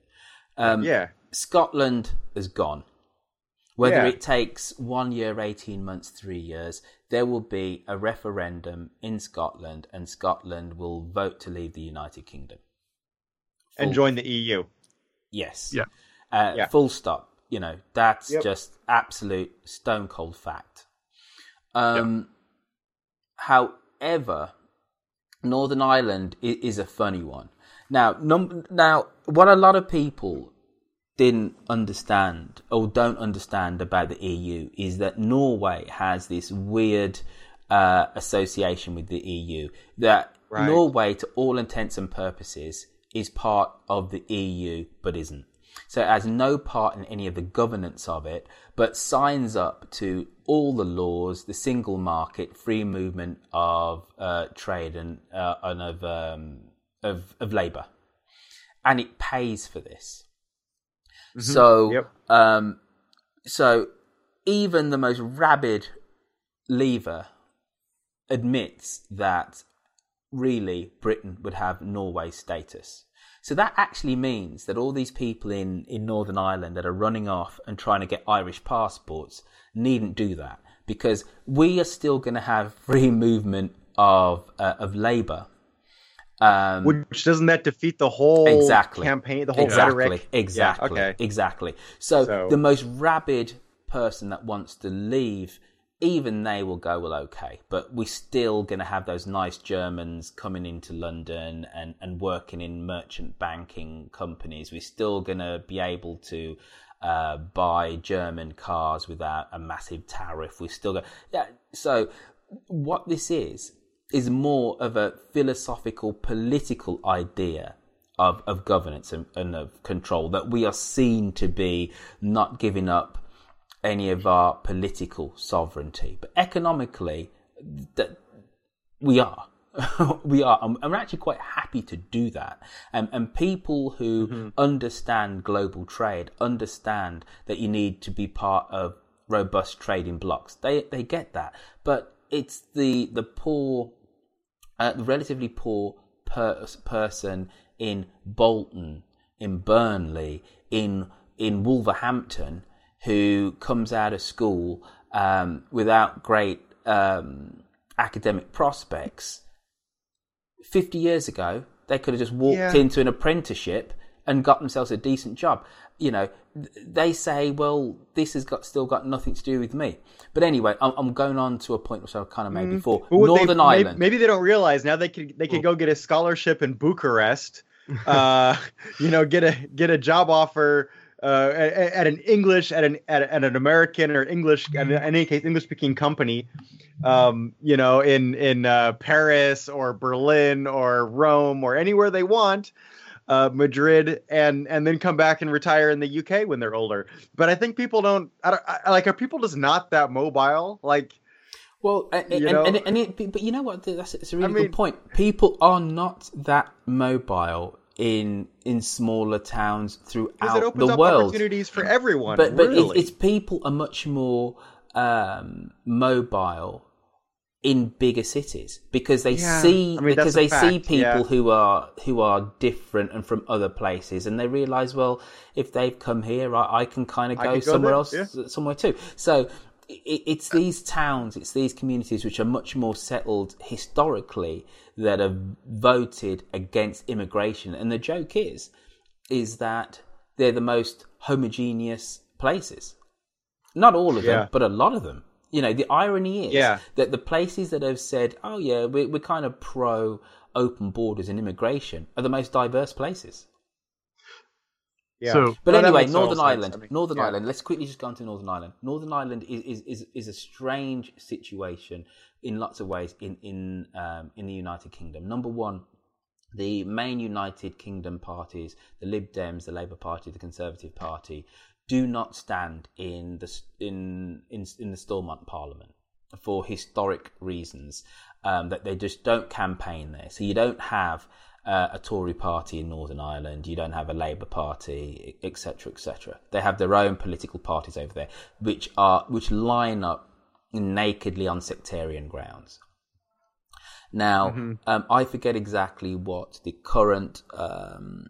Um, Yeah. Scotland is gone. Whether Yeah. it takes one year, eighteen months, three years, there will be a referendum in Scotland, and Scotland will vote to leave the United Kingdom. and join the EU. Yes. Yeah. Uh, Yeah. Full stop. You know, that's Yep. just absolute stone cold fact. Um, However, Northern Ireland is, is a funny one. Now, num- now, what a lot of people didn't understand or don't understand about the EU is that Norway has this weird uh, association with the EU. That Right. Norway, to all intents and purposes, is part of the EU but isn't. So it has no part in any of the governance of it, but signs up to all the laws, the single market, free movement of uh, trade and, uh, and of, um, of of labour, and it pays for this. Mhm. So, Yep. um, so even the most rabid leaver admits that really Britain would have Norway status. So that actually means that all these people in, in Northern Ireland that are running off and trying to get Irish passports needn't do that because we are still going to have free movement of uh, of labour. Um, Which doesn't that defeat the whole exactly. campaign, the whole exactly. rhetoric? exactly Yeah, okay. exactly. So, So- the most rabid person that wants to leave even they will go well okay. But we're still going to have those nice germans coming into london and, and working in merchant banking companies. We're still going to be able to uh, buy german cars without a massive tariff. We're still going yeah so what this is is more of a philosophical political idea of, of governance and, and of control that we are seen to be not giving up any of our political sovereignty. But economically that we are. We are and we're actually quite happy to do that. And, and people who mm-hmm. understand global trade understand that you need to be part of robust trading blocks. They they get that. But it's the the poor uh, the relatively poor per- person in Bolton, in Burnley, in in Wolverhampton, who comes out of school um, without great um, academic prospects. Fifty years ago, They could have just walked Yeah. into an apprenticeship and got themselves a decent job. You know, they say, well, this has got still got nothing to do with me. But anyway, I'm, I'm going on to a point which I kind of made Mm. before. But what they- Northern Ireland. Maybe they don't realize now they could they could go get a scholarship in Bucharest. uh, you know, get a get a job offer uh, at, at an English at an at, at an American or English in any case English speaking company. Um, you know, in in uh, Paris or Berlin or Rome or anywhere they want. Uh, Madrid and and then come back and retire in the UK when they're older. But I think people don't. I don't I, like are people just not that mobile? Like, Well, and, and, and it, but you know what? That's it's a really mean- good point. People are not that mobile in in smaller towns throughout it opens the up world. opportunities for everyone. but but really. it, it's people are much more um, mobile in bigger cities because they Yeah, see I mean, because they a see people yeah. who are who are different and from other places and they realize well if they've come here I, I can kind of go go somewhere there, else yeah. somewhere too so it, it's these towns it's these communities which are much more settled historically that have voted against immigration and the joke is is that they're the most homogeneous places not all of Yeah. them, but a lot of them. You know, the irony is Yeah. that the places that have said, "Oh yeah, we're, we're kind of pro open borders and immigration," are the most diverse places. Yeah. So- but No, anyway, Northern. Ireland, I mean, Northern yeah. Ireland. Let's quickly just go on to Northern Ireland. Northern Ireland is is, is, is a strange situation in lots of ways in in um, in the United Kingdom. Number one, the main United Kingdom parties, the Lib Dems, the Labour Party, the Conservative Party, do not stand in the in in, in the Stormont Parliament for historic reasons. Um, that they just don't campaign there, so you don't have uh, a Tory party in Northern Ireland. You don't have a Labour Party, etc., etc. They have their own political parties over there, which are which line up nakedly on sectarian grounds. Now, Mhm. um, I forget exactly what the current um,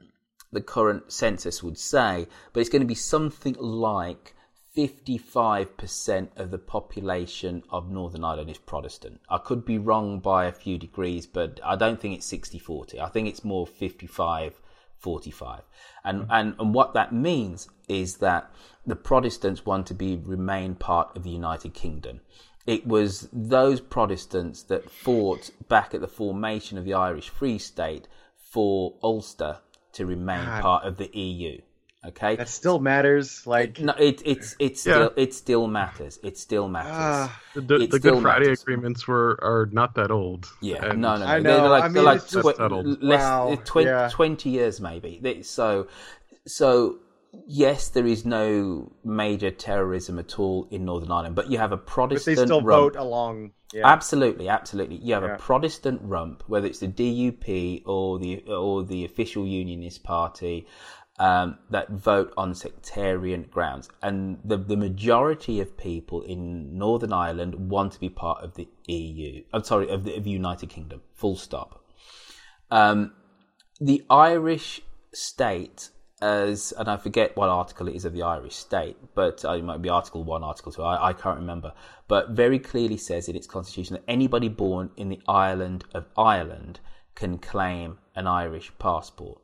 the current census would say, but it's going to be something like 55% of the population of Northern Ireland is Protestant. I could be wrong by a few degrees, but I don't think it's 60 40. I think it's more 55 45. And, mm. and, and what that means is that the Protestants want to be remain part of the United Kingdom. It was those Protestants that fought back at the formation of the Irish Free State for Ulster to remain God. part of the EU. Okay, that still matters. Like no, it it's it's Yeah. still it still matters. It still matters. Ah. The, the, It the still Good Friday matters. agreements were are not that old. Yeah, And- no, no, no. I They're know, like, I they're mean, like it's tw- settled. less, Wow, twen- yeah. 20 years maybe. So, so yes, there is no major terrorism at all in Northern Ireland, but you have a but Protestant they still rump. vote along. Yeah. Absolutely, absolutely. You have Yeah. a Protestant rump, whether it's the DUP or the or the official Unionist Party, um, that vote on sectarian grounds, and the the majority of people in Northern Ireland want to be part of the EU. I'm sorry, of the, of the United Kingdom. Full stop. Um, the Irish state, as and I forget what article it is of the Irish state, but uh, it might be Article One, Article Two. I, I can't remember, but very clearly says in its constitution that anybody born in the island of Ireland can claim an Irish passport.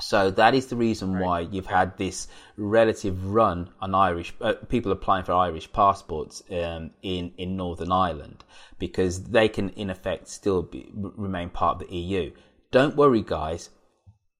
So that is the reason why you've had this relative run on Irish uh, people applying for Irish passports um, in in Northern Ireland because they can in effect still be, remain part of the EU. Don't worry, guys.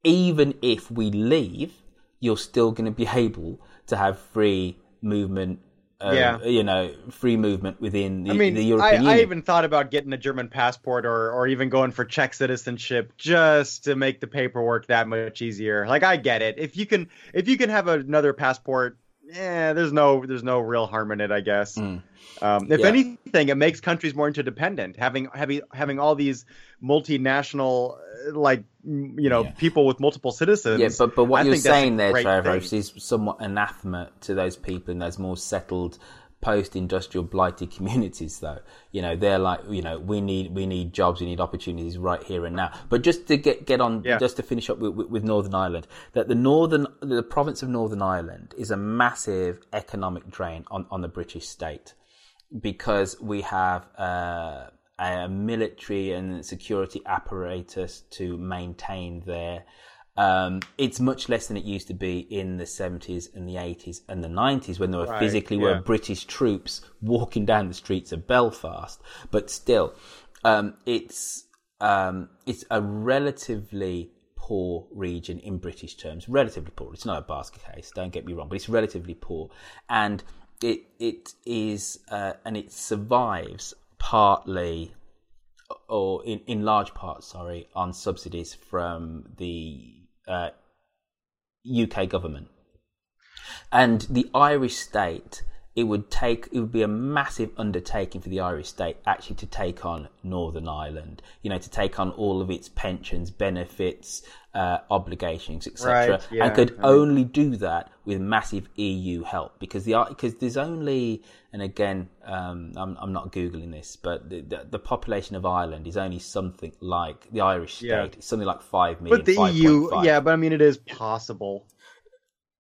Even if we leave, you're still going to be able to have free movement. Uh, Yeah. you know, free movement within the, I mean, the I, European I Union. even thought about getting a German passport or, or even going for Czech citizenship just to make the paperwork that much easier. Like I get it. If you can if you can have another passport, yeah, there's no there's no real harm in it, I guess. Um, if Mm. Yeah. anything, it makes countries more interdependent. Having having having all these multinational uh, like you know people with multiple citizens. Yeah, but but what I you're think that's a saying there, Trevor, is somewhat anathema to those people in those more settled post-industrial blighted communities though you know they're like you know we need we need jobs we need opportunities right here and now but just to get get on Yeah. just to finish up with, with, northern ireland that the northern the province of northern ireland is a massive economic drain on on the british state because we have uh, a military and security apparatus to maintain there. Um, it's much less than it used to be in the 70s and the 80s and the 90s when there were Right, physically yeah. were British troops walking down the streets of Belfast. But still, um, it's um, it's a relatively poor region in British terms. Relatively poor. It's not a basket case. Don't get me wrong, but it's relatively poor, and it it is uh, and it survives partly or in, in large part, sorry, on subsidies from the uh, UK government. And the Irish state, it would take, it would be a massive undertaking for the Irish state actually to take on Northern Ireland. You know, to take on all of its pensions, benefits, uh, obligations, etc. Right, yeah, and could I mean- only do that with massive EU help because the because there's only and again um, I'm I'm not googling this but the, the the population of Ireland is only something like the Irish state Yeah. Something like five million. But the EU, 5.5. yeah, but I mean, it is possible.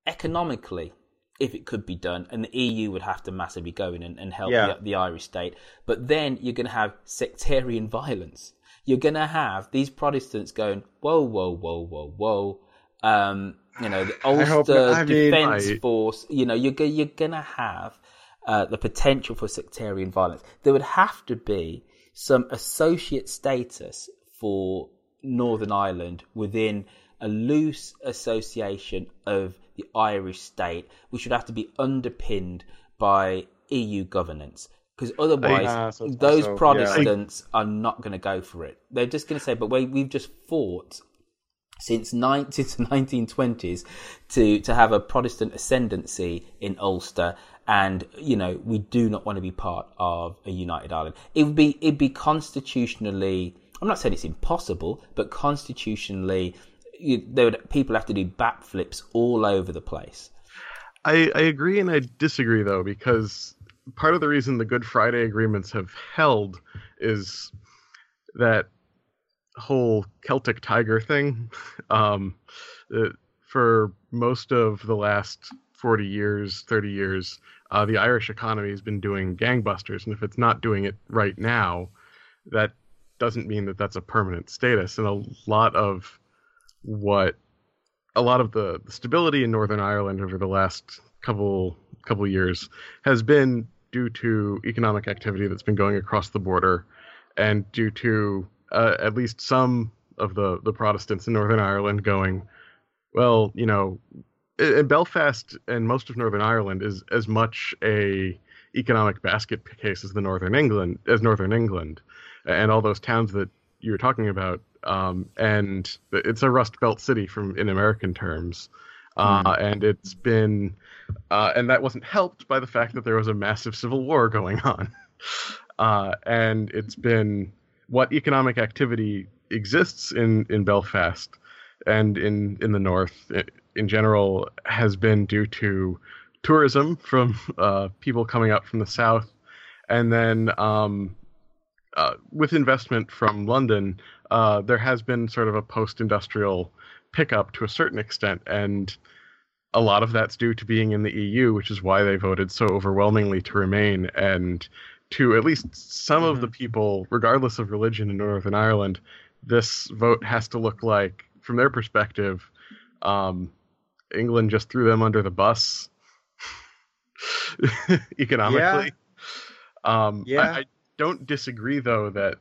economically, if it could be done, and the EU would have to massively go in and, and help Yeah. the, the Irish state. But then you're going to have sectarian violence. You're going to have these Protestants going, whoa, whoa, whoa, whoa, whoa. Um, you know, the Ulster not. I mean- Defence I- Force. You know, you're you're going to have uh, the potential for sectarian violence. There would have to be some associate status for Northern Ireland within a loose association of the Irish state, which would have to be underpinned by EU governance. Because otherwise, so those yeah. Protestants are not going to go for it. They're just going to say, "But we, we've just fought since, nine, since the 1920s to, to have a Protestant ascendancy in Ulster, and you know we do not want to be part of a united Ireland. It would be it'd be constitutionally. I'm not saying it's impossible, but constitutionally, you, would people have to do backflips all over the place. I, I agree and I disagree though because part of the reason the Good Friday agreements have held is that whole Celtic Tiger thing. Um, uh, for most of the last forty years, thirty years, uh, the Irish economy has been doing gangbusters, and if it's not doing it right now, that doesn't mean that that's a permanent status. And a lot of what a lot of the, stability in Northern Ireland over the last couple couple years has been due to economic activity that's been going across the border, and due to uh, at least some of the the Protestants in Northern Ireland going, well, you know, i- i- Belfast and most of Northern Ireland is as much a economic basket case as the Northern England as Northern England, and all those towns that you were talking about. Um, and it's a Rust Belt city from in American terms, uh, and it's been, uh, and that wasn't helped by the fact that there was a massive civil war going on, uh, and it's been what economic activity exists in in Belfast and in in the north in general has been due to tourism from uh, people coming up from the south, and then um, uh, with investment from London, uh, there has been sort of a post-industrial pickup to a certain extent, and a lot of that's due to being in the EU, which is why they voted so overwhelmingly to remain, and to at least some of the people, regardless of religion in Northern Ireland, this vote has to look like, from their perspective, um, England just threw them under the bus economically. Um, Yeah. I, I don't disagree though that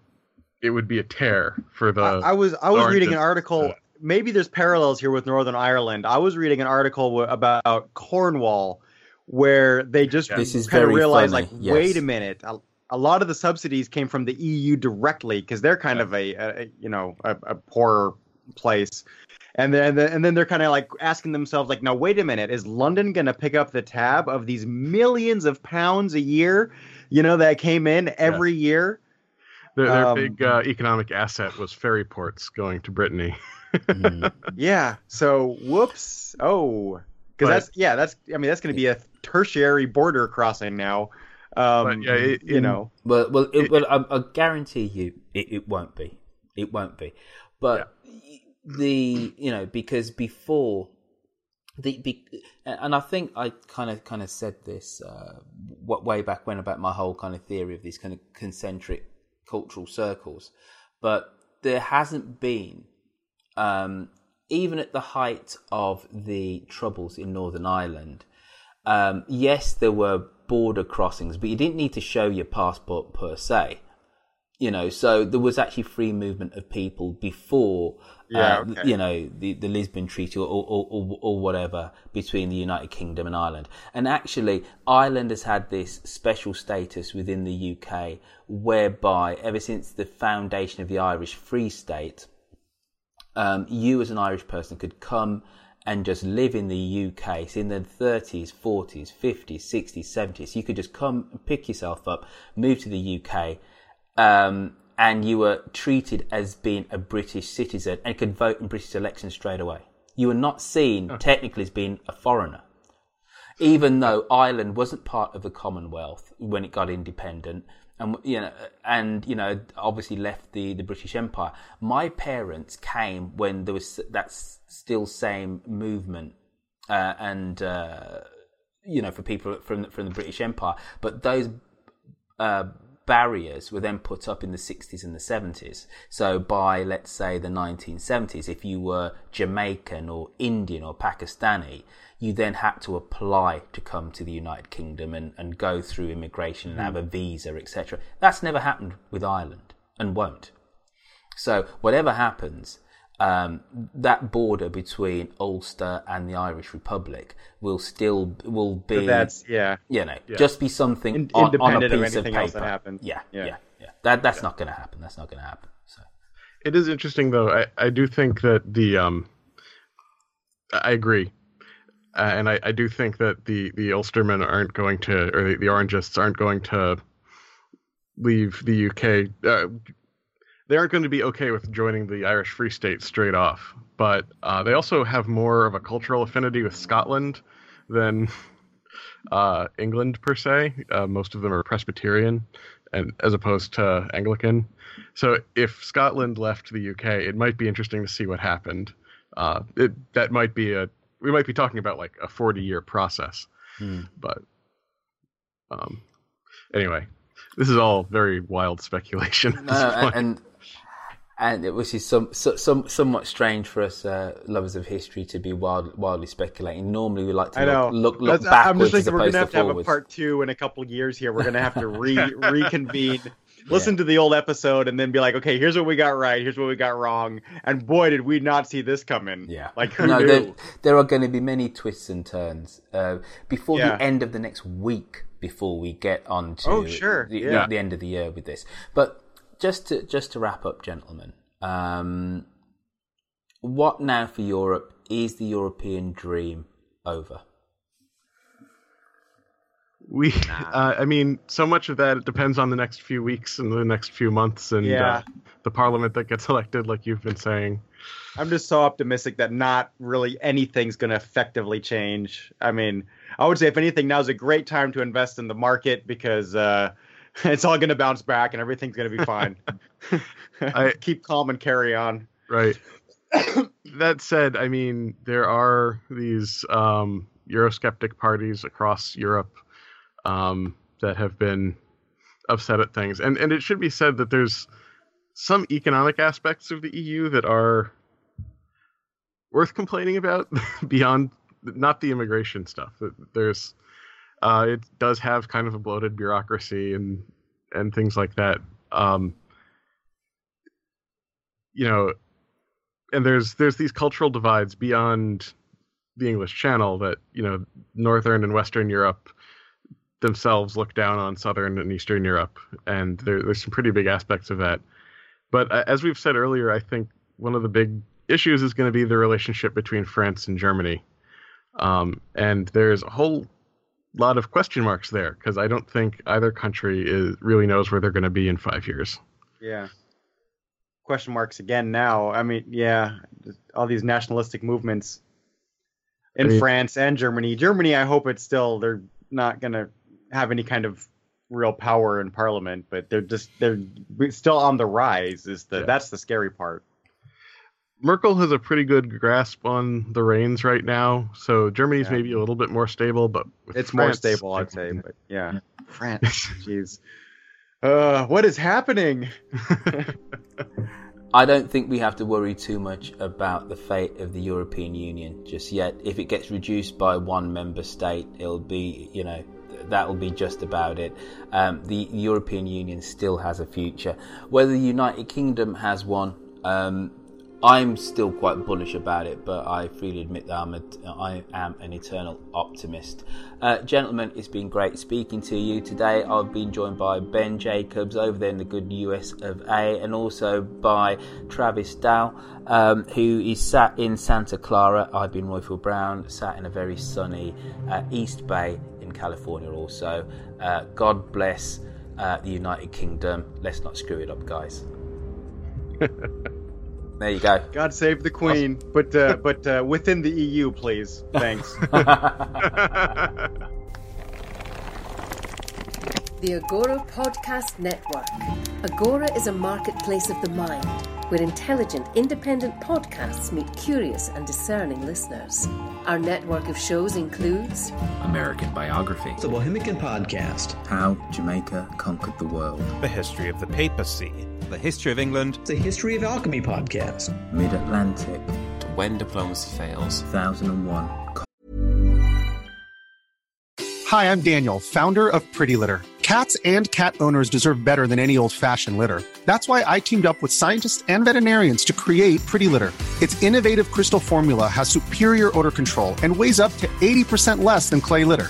it would be a tear for the. I was I was reading an Oranges. article. Maybe there's parallels here with Northern Ireland. I was reading an article w- about Cornwall, where they just This is kind of very realized, funny, like, yes. wait a minute, a, a lot of the subsidies came from the EU directly because they're kind of a, a you know a, a poorer place. And then, and then they're kind of like asking themselves, like, now wait a minute, is London going to pick up the tab of these millions of pounds a year, you know, that came in every year? Their, their Um, big uh, economic asset was ferry ports going to Brittany. Yeah. So whoops. Oh, because that's yeah. That's I mean that's going to be a tertiary border crossing now. Um, yeah, it- you in- know. Well, well, it, well I, I guarantee you, it, it won't be. It won't be. But the you know because before the be, and I think I kind of kind of said this uh, what way back when about my whole kind of theory of these kind of concentric cultural circles, but there hasn't been, um, even at the height of the troubles in Northern Ireland. Um, yes, there were border crossings, but you didn't need to show your passport per se. You know, so there was actually free movement of people before, Yeah, uh, okay. you know, the, the Lisbon Treaty or, or, or, or whatever between the United Kingdom and Ireland. And actually, Ireland has had this special status within the UK whereby, ever since the foundation of the Irish Free State, um, you as an Irish person could come and just live in the UK. So in the 30s, 40s, 50s, 60s, 70s, you could just come and pick yourself up, move to the UK, um, and you were treated as being a British citizen and could vote in British elections straight away. You were not seen technically as being a foreigner. Even though Ireland wasn't part of the Commonwealth when it got independent, and you know, and you know, obviously left the, the British Empire. My parents came when there was that still same movement, uh, and uh, you know, for people from the, from the British Empire. But those uh, barriers were then put up in the 60s and the 70s. So by, let's say, the 1970s, if you were Jamaican or Indian or Pakistani, you then had to apply to come to the United Kingdom and, and go through immigration and have a hmm. visa, etc. That's never happened with Ireland and won't. So whatever happens, um, that border between Ulster and the Irish Republic will still will be. So that's- yeah. You know, Yeah. just be something In- on, on a independent of piece of anything paper. else that happens. Yeah, Yeah. yeah, yeah. That that's not going to happen. That's not going to happen. So It is interesting though. I, I do think that the um I agree. Uh, and I, I do think that the, the Ulstermen aren't going to, or the, the Orangists aren't going to leave the UK. Uh, they aren't going to be okay with joining the Irish Free State straight off. But uh, they also have more of a cultural affinity with Scotland than uh, England per se. Uh, most of them are Presbyterian, and as opposed to Anglican. So if Scotland left the UK, it might be interesting to see what happened. Uh, it, that might be a we might be talking about like a forty year process. But um, anyway, this is all very wild speculation. Uh, and and it which is some, so, some somewhat strange for us uh, lovers of history to be wild, wildly speculating. Normally, we like to look look, look That's- I'm just thinking we're gonna have to to have a part two in a couple of years here. We're gonna have to re reconvene, listen to the old episode, and then be like, okay, here's what we got right, here's what we got wrong, and boy, did we not see this coming. Yeah, like who no, knew? there, there are going to be many twists and turns uh, before Yeah. the end of the next week. Before we get on to Oh, sure. the, Yeah. the end of the year with this, but just to just to wrap up, gentlemen, um, what now for Europe? Is the European dream over? We, uh, I mean, so much of that depends on the next few weeks and the next few months and Yeah. uh, the parliament that gets elected, like you've been saying. I'm just so optimistic that not really anything's going to effectively change. I mean, I would say if anything, now's a great time to invest in the market because uh, it's all going to bounce back and everything's going to be fine. I keep calm and carry on. Right. that said, I mean, there are these um, Eurosceptic parties across Europe um, that have been upset at things, and and it should be said that there's some economic aspects of the EU that are worth complaining about beyond not the immigration stuff. There's uh, it does have kind of a bloated bureaucracy and and things like that. Um, you know, and there's there's these cultural divides beyond the English Channel that you know northern and western Europe themselves look down on southern and eastern Europe, and there, there's some pretty big aspects of that. But uh, as we've said earlier, I think one of the big issues is going to be the relationship between France and Germany, um, and there's a whole lot of question marks there because I don't think either country is really knows where they're going to be in five years. Yeah. Question marks again now. I mean, yeah, all these nationalistic movements in I mean- France and Germany. Germany, I hope it's still they're not going to have any kind of real power in parliament, but they're just they're still on the rise. Is the that's the scary part. Merkel has a pretty good grasp on the reins right now, so Germany's Yeah. maybe a little bit more stable, but with It's more stable, I'd say. But yeah, France, jeez. Uh, what is happening? I don't think we have to worry too much about the fate of the European Union just yet. If it gets reduced by one member state, it'll be, you know, that'll be just about it. Um, the European Union still has a future. Whether the United Kingdom has one, um, I'm still quite bullish about it, but I freely admit that I'm a, I am an eternal optimist. Uh, gentlemen, it's been great speaking to you today. I've been joined by Ben Jacobs over there in the good US of A, and also by Travis Dow, um, who is sat in Santa Clara. I've been Royfield Brown, sat in a very sunny uh, East Bay in California. Also, uh, God bless uh, the United Kingdom. Let's not screw it up, guys. There you go. God save the Queen, but uh, but uh, within the EU, please. Thanks. The Agora Podcast Network. Agora is a marketplace of the mind where intelligent, independent podcasts meet curious and discerning listeners. Our network of shows includes American Biography, The Bohemian Podcast, How Jamaica Conquered the World, The History of the Papacy, The History of England, The History of Alchemy Podcast, Mid Atlantic, to When Diplomacy Fails, 1001. Hi, I'm Daniel, founder of Pretty Litter. Cats and cat owners deserve better than any old fashioned litter. That's why I teamed up with scientists and veterinarians to create Pretty Litter. Its innovative crystal formula has superior odor control and weighs up to 80% less than clay litter.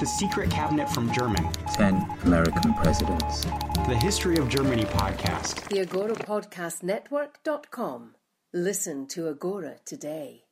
The Secret Cabinet from German. 10 American Presidents. The History of Germany podcast. The Agora Podcast Network.com. Listen to Agora today.